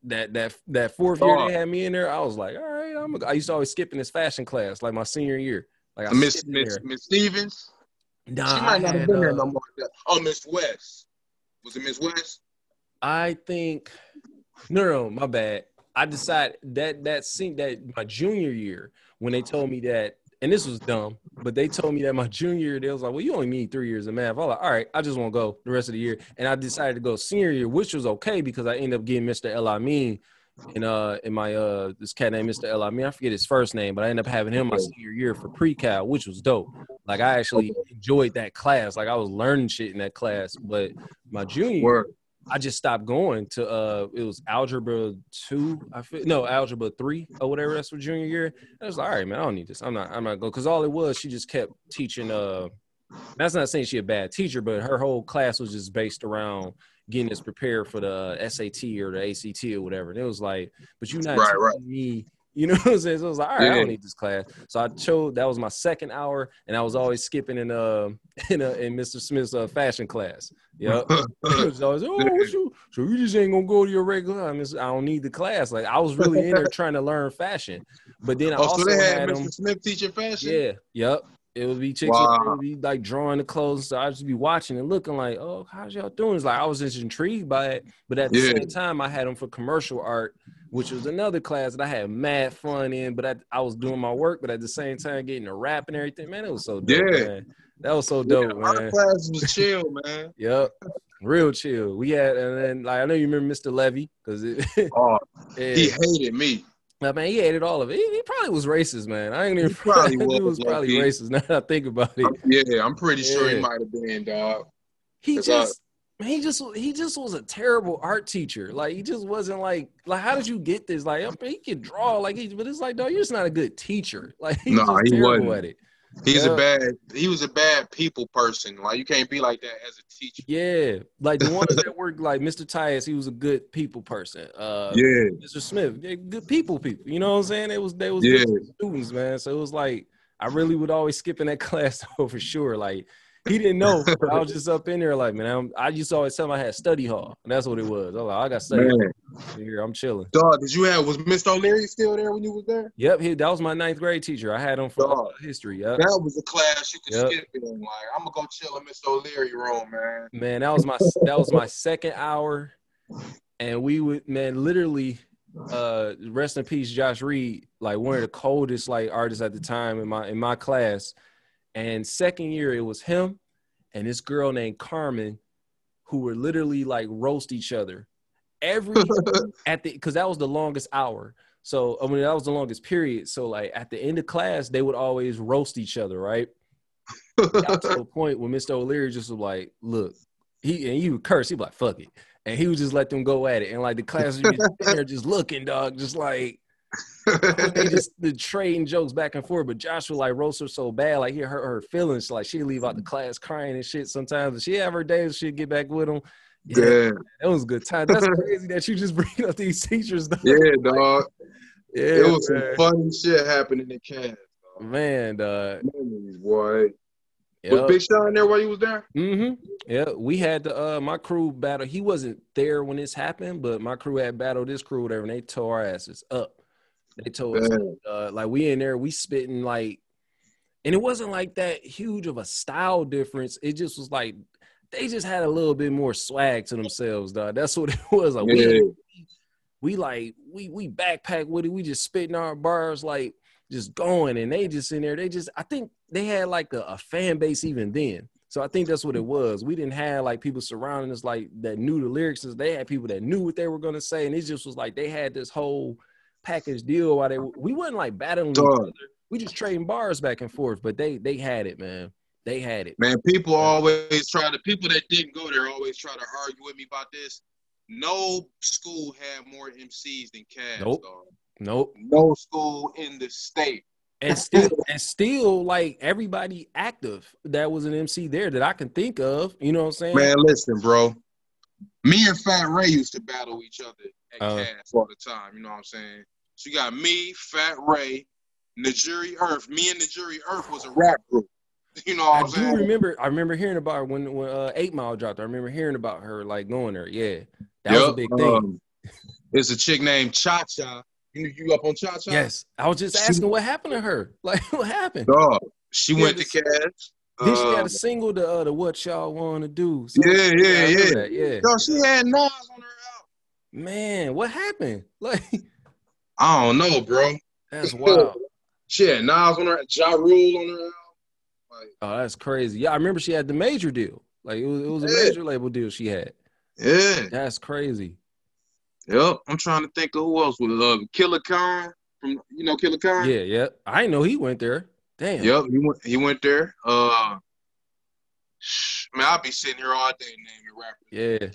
that that that fourth year they had me in there, I was like, all right. I'm. A, I used to always skip in this fashion class, like my senior year. Like I Miss Miss Miss Stevens. Nah, she might not have been there uh, no more. Oh, Miss West. Was it Miss West? I think. No, no, my bad. I decided that that scene that my junior year when they told me that, and this was dumb, but they told me that my junior year they was like, well, you only need three years of math. I was like, all right, I just want to go the rest of the year, and I decided to go senior year, which was okay because I ended up getting Mr. El Amin in uh in my uh this cat named Mr. L. I mean, I forget his first name, but I ended up having him my senior year for pre-cal, which was dope. Like I actually enjoyed that class. Like I was learning shit in that class. But my junior year, I just stopped going to uh it was algebra two, I feel no algebra three or whatever that's for junior year. I was like, all right, man, I don't need this. I'm not I'm not going because all it was she just kept teaching uh that's not saying she a bad teacher, but her whole class was just based around getting us prepared for the SAT or the ACT or whatever. And it was like, but you're not right, right. me You know [laughs] what I'm saying? So I was like, all right, I don't need this class. So I chose that was my second hour, and I was always skipping in uh [laughs] in uh, in Mr. Smith's uh, fashion class. Yep. It [laughs] was always, oh, what you, so you just ain't gonna go to your regular. I, mean, I don't need the class. Like I was really in there trying to learn fashion, but then I oh, also so they had, had Mr. them. Smith teaching fashion. Yeah, yep. It would be chicks Wow. would be like drawing the clothes. So I'd just be watching and looking like, oh, how's y'all doing? It's like I was just intrigued by it. But at the Yeah. same time, I had them for commercial art, which was another class that I had mad fun in. But I, I was doing my work, but at the same time getting to rap and everything. Man, it was so dope. Yeah. Man. That was so dope, our man. classes was [laughs] chill, man. Yep. Real chill. We had, and then like I know you remember Mr. Levy because it, Oh, [laughs] yeah. he hated me. Nah, man, he hated all of it. He, he probably was racist, man. I ain't even He [laughs] probably he was, was, probably racist. Now that I think about it, I'm- yeah, I'm pretty sure he might have been, dog. he uh, just man, he just he just was a terrible art teacher. Like he just wasn't like like how did you get this? Like I mean, he could draw, like he, but it's like no, you're just not a good teacher. Like [laughs] he's Nah, he terrible wasn't. at it. He's Yeah. a bad. He was a bad people person. Like you can't be like that as a teacher. Yeah, like the ones that [laughs] worked like Mr. Tyus, he was a good people person. Uh, Yeah, Mr. Smith, good people, people. You know what I'm saying? It was they was Yeah. good students, man. So it was like I really would always skip in that [laughs] class though, for sure. Like he didn't know. I was [laughs] just up in there like, man, I'm, I used to always tell him I had study hall, and that's what it was. I was like, I got study man. here. I'm chilling. Dog, did you have was Mr. O'Leary still there when you was there? Yep, he, that was my ninth grade teacher. I had him for Dog. history. Yep. That was a class you could Yep. skip in. Like I'm gonna go chill in Mr. O'Leary room, man. Man, that was my that was my second hour, and we would man literally, uh, rest in peace, Josh Reed, like one of the coldest like artists at the time in my in my class, and second year it was him, and this girl named Carmen, who were literally like roast each other every [laughs] at the because that was the longest hour. So I mean that was the longest period. So like at the end of class, they would always roast each other, right? got to a [laughs] point when Mr. O'Leary just was like, look, he and he would curse, he'd be like, fuck it. And he would just let them go at it. And like the class would be just there just looking, dog, just like they just [laughs] the trading jokes back and forth. But Josh would like roast her so bad, like he hurt her feelings. Like she'd leave out the class crying and shit sometimes. She have her days she'd get back with him. Yeah, yeah, that was a good time. That's crazy that you just [laughs] bring up these teachers, though. yeah, dog. Yeah, it was man. some funny shit happening in the class. dog. man dog. Memories, boy. Was Big Sean there while you was there? Mm-hmm. Yeah, we had the uh my crew battle. He wasn't there when this happened, but my crew had battled this crew, whatever, and they tore our asses up. They told us uh like we in there, we spitting like and it wasn't like that huge of a style difference. It just was like they just had a little bit more swag to themselves, dog. That's what [laughs] it was. Like Yeah. we we like we we backpack with it. We just spitting our bars like just going, and they just in there. They just I think they had like a, a fan base even then. So I think that's what it was. We didn't have like people surrounding us like that knew the lyrics. They had people that knew what they were gonna say, and it just was like they had this whole package deal. While they we wasn't like battling each other. We just trading bars back and forth. But they they had it, man. They had it. Man, people always try to people that didn't go there always try to argue with me about this. No school had more MCs than Cass. Nope. dog. Nope. No school in the state. and still and still like everybody active that was an MC there that I can think of. You know what I'm saying? Man, listen, bro. Me and Fat Ray used to battle each other at Uh. Cass all the time. You know what I'm saying? So you got me, Fat Ray, Najuri Earth. Me and Najuri Earth was a rap group. [laughs] You know what I I'm do remember. I remember hearing about her when when uh, Eight Mile dropped. I remember hearing about her like going there. Yeah, that was a big thing. um, it's a chick named Cha Cha. You, you up on Cha Cha? yes, I was just She- asking what happened to her. [laughs] Like what happened? Dog. She Yeah, went to Cass. Then she had Um, a single to uh, the What Y'all Want to Do. So- Yeah, yeah, yeah. yeah. Yo, she had Nas on her album. Man, what happened? [laughs] Like I don't know, bro. that's wild. She had Nas on her, Ja Rule on her album. Like, Oh, that's crazy. Yeah, I remember she had the major deal. Like it was, it was a Yeah. major label deal she had. yeah. That's crazy. Yep. I'm trying to think of who else was uh, Killer Khan from you know Killer Khan. Yeah, yeah. I didn't know he went there. Damn. Yep. He went. He went there. Uh, man, I'll be sitting here all day naming rappers. Yeah.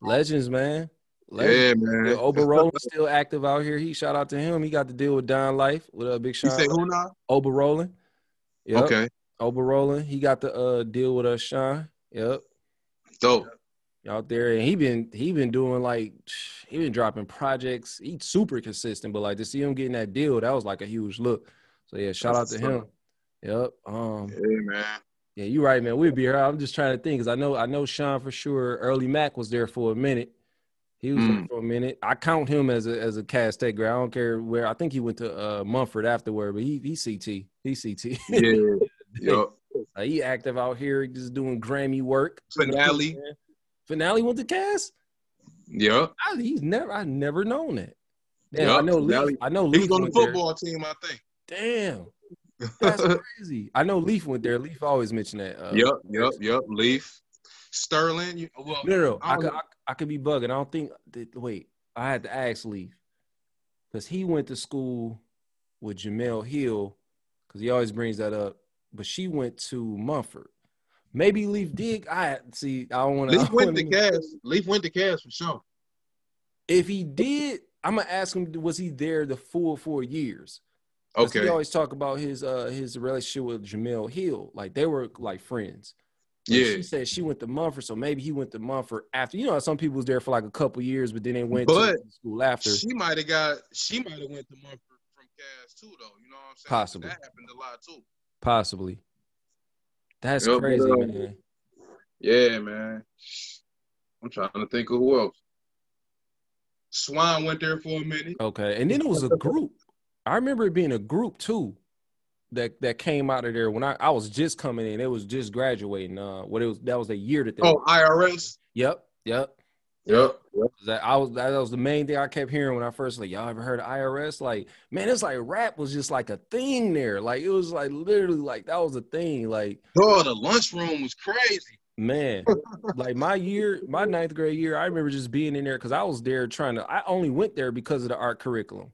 Legends, man. Legends. Yeah, man. Oba still active out here. He shout out to him. He got to deal with Don Life with a big You shot. say who now? Oba Yep. Okay. Oba He got the uh deal with us, Sean. Yep. Dope. out there, and he been he been doing like he been dropping projects. He's super consistent, but like to see him getting that deal, that was like a huge look. So yeah, shout That's out to him. Yep. Um. Yeah, man. Yeah, you're right, man. We'd be here. I'm just trying to think because I know I know Sean for sure. Earlly Mac was there for a minute. He was there Mm. for a minute. I count him as a as a Tech grad. I don't care where. I think he went to uh, Mumford afterward, but he he CT. He CT. Yeah. Yup. [laughs] Like, he active out here, just doing Grammy work. Finale. Finale went to Cass. I, he's never. I never known that. Damn, Yup, I know. Leaf, I know. He Leaf was on the went there. football team, I think. Damn, [laughs] that's crazy. I know Leaf went there. Leaf always mentioned that. Uh, Yup, yup, yup. Leaf. Sterling. You, well, No, no, no. I I could. I, I could be bugging. I don't think. That, wait, I had to ask Leaf because he went to school with Jemele Hill because he always brings that up. But she went to Mumford. Maybe Leaf did. I see. I don't want to. Leaf went to Cass. Leaf went to Cass for sure. If he did, I'm gonna ask him. Was he there the full four years? Okay. We always talk about his uh his relationship with Jemele Hill. Like they were like friends. Yeah. She said she went to Mumford, so maybe he went to Mumford after. You know, some people was there for like a couple years, but then they went But to school after. She might have got. She might have went to Mumford from Cass too, though. You know what I'm saying? Possibly. That happened a lot too. Possibly. That's Yep, crazy, man. Yeah, man. I'm trying to think of who else. Swan went there for a minute. Okay, and then it was a group. I remember it being a group too that that came out of there when I, I was just coming in. It was just graduating. Uh, what it was that was the year that they. Oh, IRS. Yep, yep. Yep. Yep. That I was that was the main thing I kept hearing when I first like y'all ever heard of IRS? Like man, it's like rap was just like a thing there. Like it was like literally like that was a thing. Like Oh, the lunchroom was crazy. man, like my year, my ninth grade year, I remember just being in there because I was there trying to. I only went there because of the art curriculum.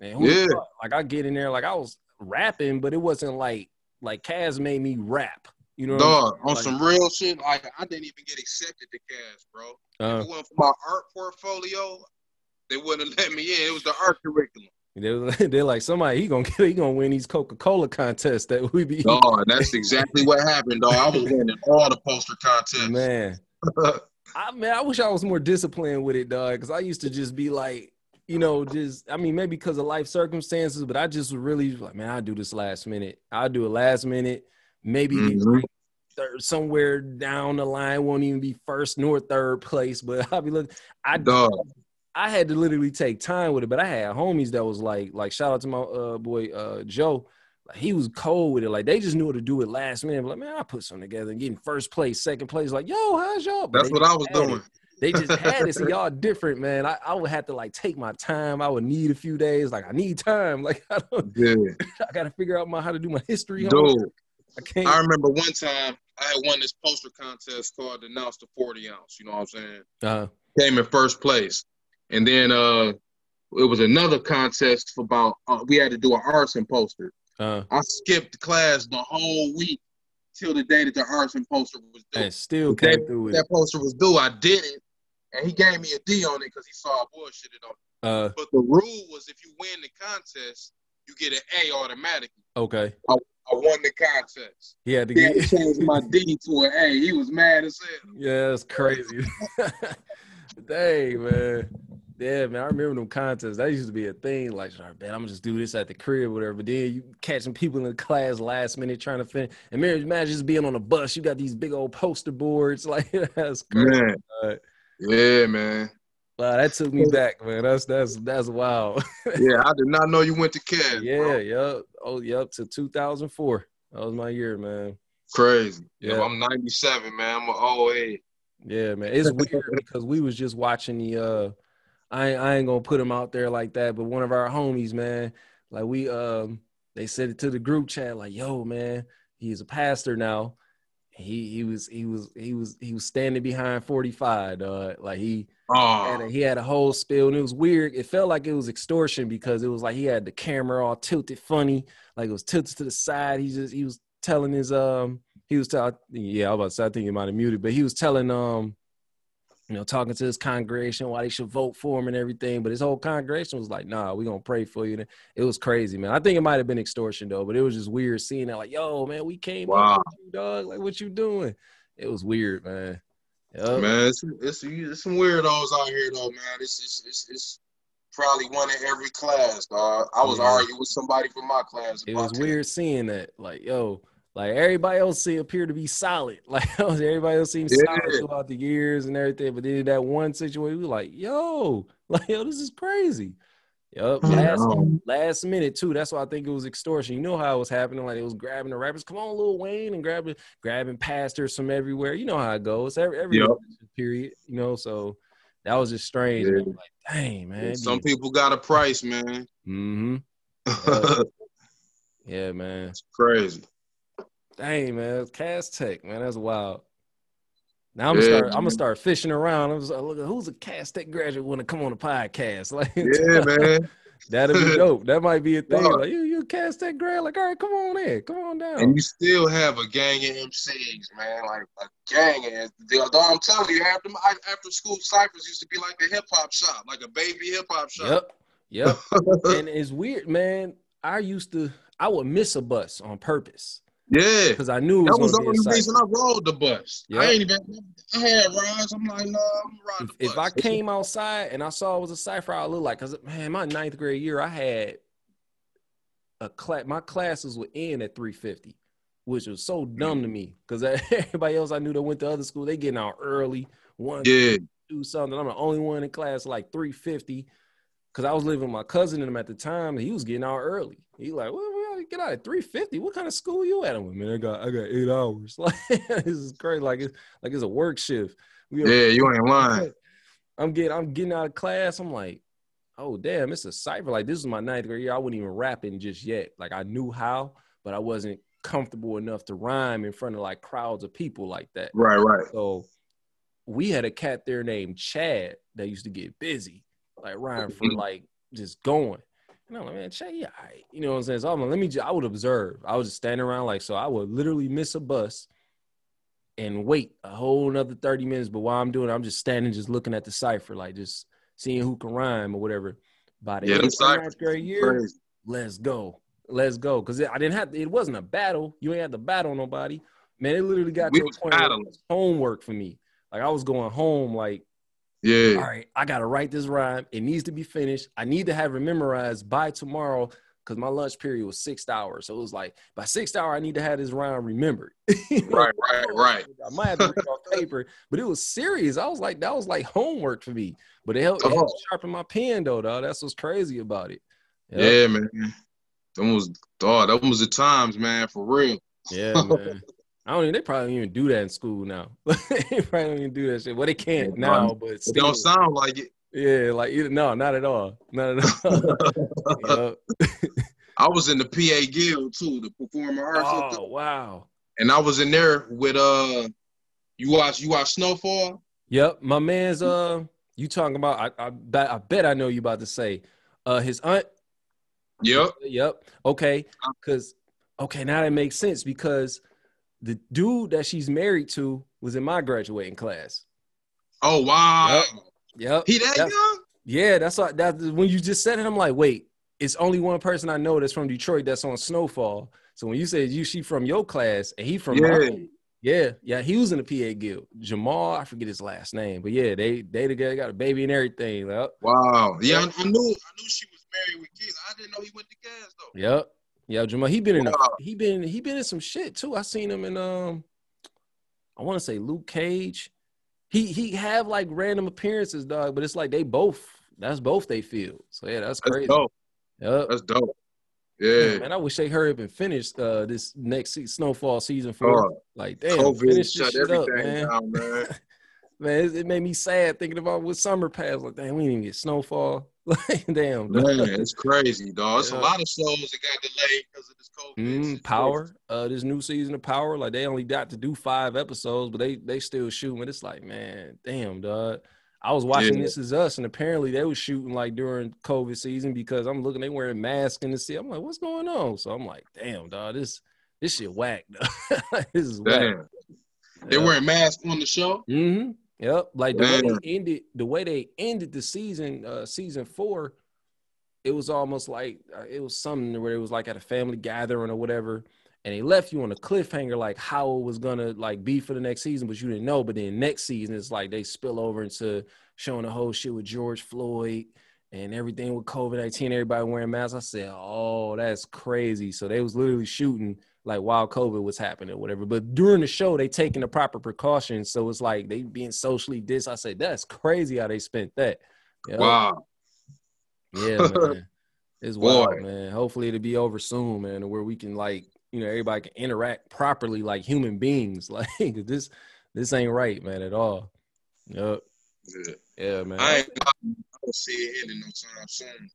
Who Yeah. like I get in there like I was rapping, but it wasn't like like Cass made me rap. You know, what I'm Dog, on Like- some real shit. Like I didn't even get accepted to Cass, bro. Uh, if it wasn't for my art portfolio, they wouldn't have let me in. It was the art curriculum. they [laughs] they're like somebody he gonna get he gonna win these Coca Cola contests that we be Dog, [laughs] that's exactly what happened, dog. I was winning all the poster contests. man. [laughs] I man, I wish I was more disciplined with it, dog. Because I used to just be like, you know, just I mean, maybe because of life circumstances, but I just was really like, man, I'll do this last minute. I'll do it last minute. Maybe Mhm. third, somewhere down the line won't even be first nor third place, but [laughs] I'll be looking. I Dog. I had to literally take time with it, but I had homies that was like, like shout out to my uh boy uh Joe. Like he was cold with it. Like they just knew how to do it last minute. Like, man, I put something together and getting first place, second place. Like, yo, how's y'all? But That's what I was doing. it. They just had it. So y'all different, man. I, I would have to like take my time. I would need a few days. Like I need time. [laughs] Like I don't Yeah. [laughs] I gotta figure out my how to do my history. Dude, I can't I remember one time I had won this poster contest called Announce the 40 ounce. You know what I'm saying? uh Came in first place. And then uh it was another contest for about uh, we had to do an arson poster. uh I skipped class the whole week till the day that the arson poster was due. and still came through with it. that poster was due. I did it, and he gave me a D on it because he saw I bullshitted on it. Uh But the rule was if you win the contest, you get an A automatically. okay. I won the contest. He had to He had to get change my D to an A. He was mad as hell. Yeah, that's crazy. [laughs] Dang, man. Yeah, man. I remember them contests. That used to be a thing. Like, all right, man, I'm gonna just do this at the crib, whatever. But then you catching people in the class last minute trying to finish. And man, imagine just being on a bus. You got these big old poster boards. [laughs] Like, that's crazy. Man. Yeah, man. Wow, that took me back, man. That's that's that's wild. [laughs] Yeah, I did not know you went to CAD. yeah, bro. yep. Oh, yep. To 2004. That was my year, man. Crazy. Yeah. I'm 97, man. I'm an old age. Yeah, man. It's weird [laughs] because we was just watching the uh I ain't, I ain't gonna put him out there like that, but one of our homies, man, like we um they said it to the group chat, like, yo, man, he's a pastor now. He he was he was he was he was standing behind 45, uh like he had a, Oh, he had a whole spill and it was weird. It felt like it was extortion because it was like he had the camera all tilted funny, like it was tilted to the side. He just he was telling his um he was telling yeah, I was about to say I think he might have muted, but he was telling um you know talking to his congregation why they should vote for him and everything. But his whole congregation was like, nah, we're gonna pray for you. And it was crazy, man. I think it might have been extortion though, but it was just weird seeing that, like, yo, man, we came Wow. up with you, dog. Like, what you doing? It was weird, man. Yep. Man, it's, it's, it's some weirdos out here though, man. It's it's it's, it's probably one in every class, dog. I was Yeah. arguing with somebody from my class. It was weird seeing that. Like, yo, like everybody else see appear to be solid. [laughs] Like everybody else seems Yeah. solid throughout the years and everything. But then that one situation, we were like, yo, [laughs] like yo, this is crazy. Yep. Yeah. Last last minute too. That's why I think it was extortion. You know how it was happening. Like it was grabbing the rappers. Come on, Lil Wayne, and grabbing grabbing pastors from everywhere. You know how it goes. Every every Yep. period. You know, so that was just strange. Yeah. man. Like, dang, man. Some people got a price, man. Mm-hmm. [laughs] It's Yeah, man. It's crazy. Dang, man, it's Cass Tech, man, that's wild. Now I'm gonna Yeah, start. I'm gonna start fishing around. I'm just like, look, who's a Cass Tech graduate want to come on the podcast? [laughs] Like, Yeah, man. [laughs] that'd be dope. That might be a thing. Dog. Like, you, you a Cass Tech grad? Like, all right, come on in, come on down. And you still have a gang of MCs, man. Like a gang of the I'm telling you, after my after school ciphers used to be like a hip hop shop, like a baby hip hop shop. Yep, yep. [laughs] and it's weird, man. I used to. I would miss a bus on purpose yeah. because I knew That was, the only reason. I rode the bus. Yeah. I ain't even I had rides. I'm like, no, I'm riding If, if I came outside and I saw it was a cipher, I look like because man, my ninth grade year, I had a class. My classes would end at three fifty, which was so dumb to me because [laughs] everybody else I knew that went to other school, they getting out early, One, Yeah, do something. I'm the only one in class like three fifty. Cause I was living with my cousin and him at the time, and he was getting out early. He like, well, get out at three fifty. What kind of school you at? I'm like, man, I got I got eight hours. [laughs] Like this is crazy. Like it's like it's a work shift. We yeah, you ain't lying. I'm getting I'm getting out of class. I'm like, oh damn, it's a cipher. Like this is my ninth grade year. I wasn't even rapping just yet. Like I knew how, but I wasn't comfortable enough to rhyme in front of like crowds of people like that. Right, right. So we had a cat there named Chad that used to get busy, like rhyme for mm-hmm. like just going. I'm man, Chad, yeah, right. you know what I'm saying? So I'm like, let me just, I would observe. I was just standing around like, so I would literally miss a bus and wait a whole another 30 minutes. But while I'm doing it, I'm just standing, just looking at the cipher, like just seeing who can rhyme or whatever. By the Yeah, end of my ninth ciphers grade year, Crazy. let's go. Let's go. Cause I didn't have it wasn't a battle. You ain't had to battle nobody. Man, it literally got We to a point where it was homework for me. Like I was going home, like, Yeah. all right, I gotta write this rhyme. It needs to be finished. I need to have it memorized by tomorrow because my lunch period was six hours. So it was like by six hour, I need to have this rhyme remembered. [laughs] Right, right, right. I might have to read off paper, but it was serious. I was like, that was like homework for me. But it helped, it helped Oh. sharpen my pen though, dog. That's what's crazy about it. Yep. Yeah, man. Them was dog, that was the times, man, for real. Yeah, man. [laughs] I don't even, they probably don't even do that in school now. [laughs] they probably don't even do that shit. Well, they can't now, but It don't sound like it. yeah, like either, no, not at all. Not at all. [laughs] I was in the PA Guild too, the Performing Arts, Oh, wow. and I was in there with uh, you watch you watch Snowfall. Yep. My man's, uh, you talking about, I, I, bet, I bet I know you about to say, uh, his aunt. Yep. Yep. Okay. Because, okay, now that makes sense because the dude that she's married to was in my graduating class. Oh wow, Yep. he that That's- young? Yeah, that's what that when you just said it, I'm like, wait, it's only one person I know that's from Detroit that's on Snowfall. So when you said you she from your class and he from Yeah. mine, yeah, yeah, he was in the PA guild. Jamal, I forget his last name, but yeah, they they together got a baby and everything. Yep, Wow. Yeah, I, I knew I knew she was married with kids. I didn't know he went to Cass though. yep, yeah. Jamal, he been in a, he been he been in some shit too. I seen him in um, I want to say Luke Cage. He he have like random appearances, dog, but it's like they both. That's both they feel. So yeah, that's That's crazy. dope. Yep. That's dope. Yeah, Yeah. man, I wish they hurry up and finish uh, this next se- snowfall season four. Oh, like, damn, COVID shut shit up, everything man. down, man. [laughs] Man, it, it made me sad thinking about what summer passed. Like, damn, we didn't even get snowfall. [laughs] Like, damn, Man, it's crazy, dog. It's Yeah. a lot of shows that got delayed because of this COVID. Mm. Power, uh, this new season of Power, like they only got to do five episodes, but they they still shooting. It's like, man, damn, dog. I was watching Yeah. This Is Us, and apparently they were shooting like during COVID season because I'm looking, they wearing masks in the sea. I'm like, what's going on? So I'm like, damn, dog, this this shit whack. dog. [laughs] this is whack. They Yeah. wearing masks on the show. Mm-hmm. Yep. Like the way they ended, the way they ended the season, uh, season four, it was almost like uh, it was something where it was like at a family gathering or whatever, and they left you on a cliffhanger like how it was gonna like be for the next season, but you didn't know. But then next season it's like they spill over into showing the whole shit with George Floyd and everything with COVID nineteen, everybody wearing masks. I said, "Oh, that's crazy." So they was literally shooting like while COVID was happening, or whatever. But during the show, they taking the proper precautions, so it's like they being socially dis. I said, "That's crazy how they spent that." Wow. Yeah, [laughs] man. It's wild, man. Hopefully it'll be over soon, man, where we can like, you know, everybody can interact properly like human beings. [laughs] Like this, this ain't right, man, at all. Yep. Yeah, yeah man. I ain't gonna see it ending no time soon.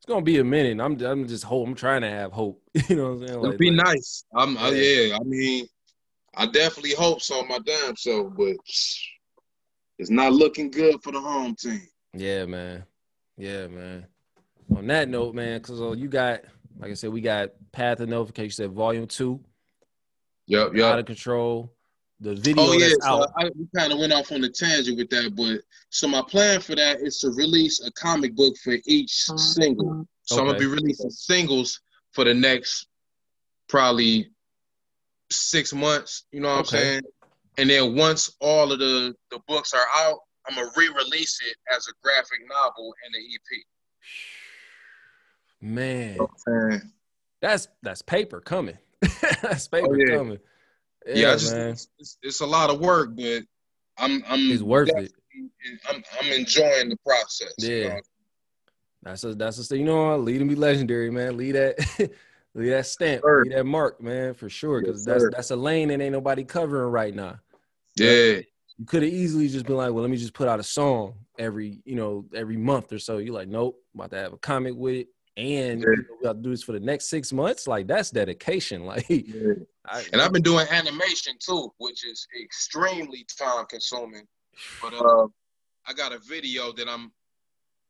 It's gonna be a minute. I'm, I'm just hope. I'm trying to have hope. [laughs] you know what I'm saying? Like, be like, nice. I'm, yeah. I, yeah. I mean, I definitely hope so, my damn so, but it's not looking good for the home team. Yeah, man. Yeah, man on that note, man, because uh, you got, like I said, we got Path of Notification. You said Volume Two. Yep, yep. Out of control. The oh, video oh, yeah, so out. I, we kind of went off on a tangent with that, but so my plan for that is to release a comic book for each single. So okay. I'm gonna be releasing singles for the next probably six months. You know what okay. I'm saying? And then once all of the the books are out, I'm gonna re-release it as a graphic novel and an EP. Man, that's that's paper coming. [laughs] that's oh, paper oh, yeah. coming. Yeah, yeah just, man. It's, it's, a lot of work, but I'm I'm it's worth it. I'm I'm enjoying the process. Yeah, you know? that's a that's a you know lead and be legendary, man. Lead that. [laughs] leave that stamp, sure. leave that mark, man, for sure. Because yes, that's sir. that's a lane that ain't nobody covering right now. Yeah. You could have easily just been like, well, let me just put out a song every, you know, every month or so. You're like, nope, I'm about to have a comic with it and yeah. you know, we got to do this for the next six months. Like that's dedication. [laughs] Like, yeah. I, and I've been doing animation too, which is extremely time consuming. But uh, I got a video that I'm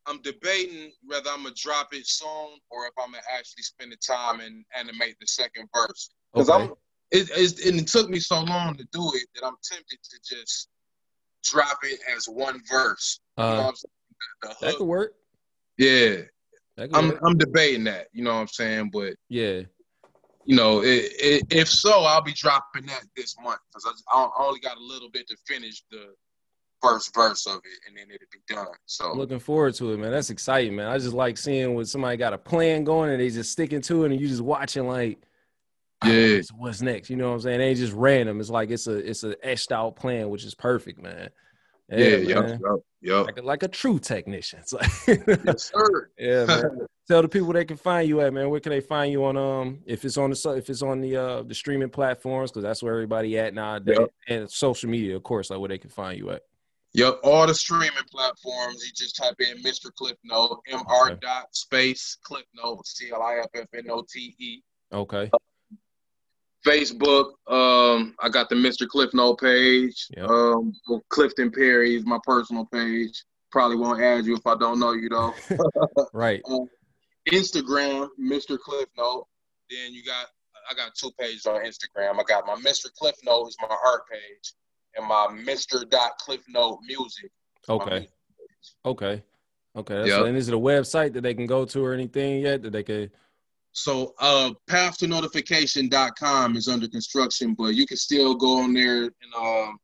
I'm debating whether I'm gonna drop it soon or if I'm gonna actually spend the time and animate the second verse. Because okay. I'm it, it, it took me so long to do it that I'm tempted to just drop it as one verse. Uh, you know the, the that could work. Yeah, I'm I'm debating that. You know what I'm saying? But yeah, you know, it, it, if so, I'll be dropping that this month because I, I, only got a little bit to finish the first verse of it, and then it'll be done. So looking forward to it, man. That's exciting, man. I just like seeing when somebody got a plan going and they just sticking to it, and you just watching like. Ah, yeah. Oh, what's next? You know what I'm saying? It ain't just random. It's like it's a it's a etched out plan, which is perfect, man. Yeah, yeah yep, yep, yep. Like, a, like a true technician. [laughs] yes, sir. yeah, man. [laughs] Tell the people they can find you at, man. Where can they find you on um if it's on the if it's on the uh the streaming platforms because that's where everybody at nowadays yep. and social media, of course, like where they can find you at. Yep, all the streaming platforms. You just type in Mr. Cliffnote, M R dot space Cliff Note, C L I F F N O T E. Okay. Facebook, um, I got the Mr. Cliffnote page. Yep. Um, Clifton Perry is my personal page. Probably won't add you if I don't know you though. [laughs] [laughs] right. Um, Instagram, Mr. Cliffnote. Then you got I got two pages on Instagram. I got my Mr. Cliffnote is my art page, and my Mr. Dot Cliffnote Music. Okay. Okay. Okay. Yep. and is it a website that they can go to or anything yet that they could? So uh path to notification.com is under construction, but you can still go on there and um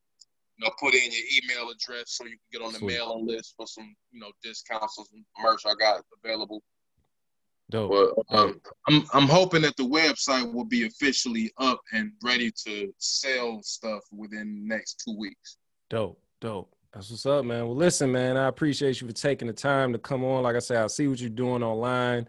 you know put in your email address so you can get on the Sweet. mailing list for some, you know, discounts or some merch I got available. Dope. But um, I'm I'm hoping that the website will be officially up and ready to sell stuff within the next two weeks. Dope, dope. That's what's up, man. Well, listen, man, I appreciate you for taking the time to come on. Like I said, I see what you're doing online.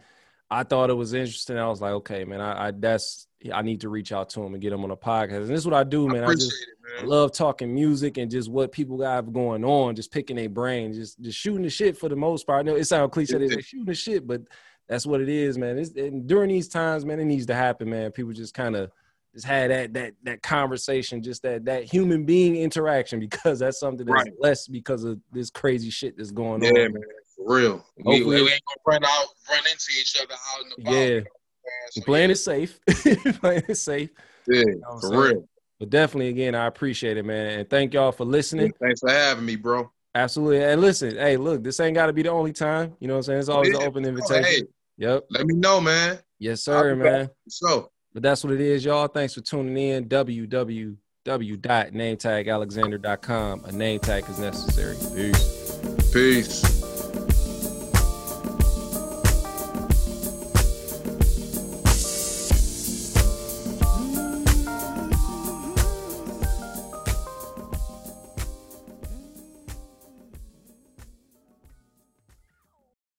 I thought it was interesting. I was like, okay, man, I, I that's I need to reach out to him and get him on a podcast. And this is what I do, man. I, I just it, man. love talking music and just what people got going on, just picking their brain, just just shooting the shit for the most part. I know it sounds cliche, they shooting the shit, but that's what it is, man. It's, and during these times, man, it needs to happen, man. People just kind of just had that that that conversation, just that that human being interaction, [laughs] because that's something that's right. less because of this crazy shit that's going yeah, on. Man. For real. We, we, ain't gonna run out, run into each other out in the park. Yeah. So, playing yeah. it safe. [laughs] playing it safe. Yeah, you know for real. But definitely, again, I appreciate it, man. And thank y'all for listening. Yeah, thanks for having me, bro. Absolutely. And listen, hey, look, this ain't got to be the only time. You know what I'm saying? It's always yeah. an open invitation. Oh, hey, yep. Let me know, man. Yes, sir, man. So. But that's what it is, y'all. Thanks for tuning in. www.nametagalexander.com. A name tag is necessary. Peace. Peace.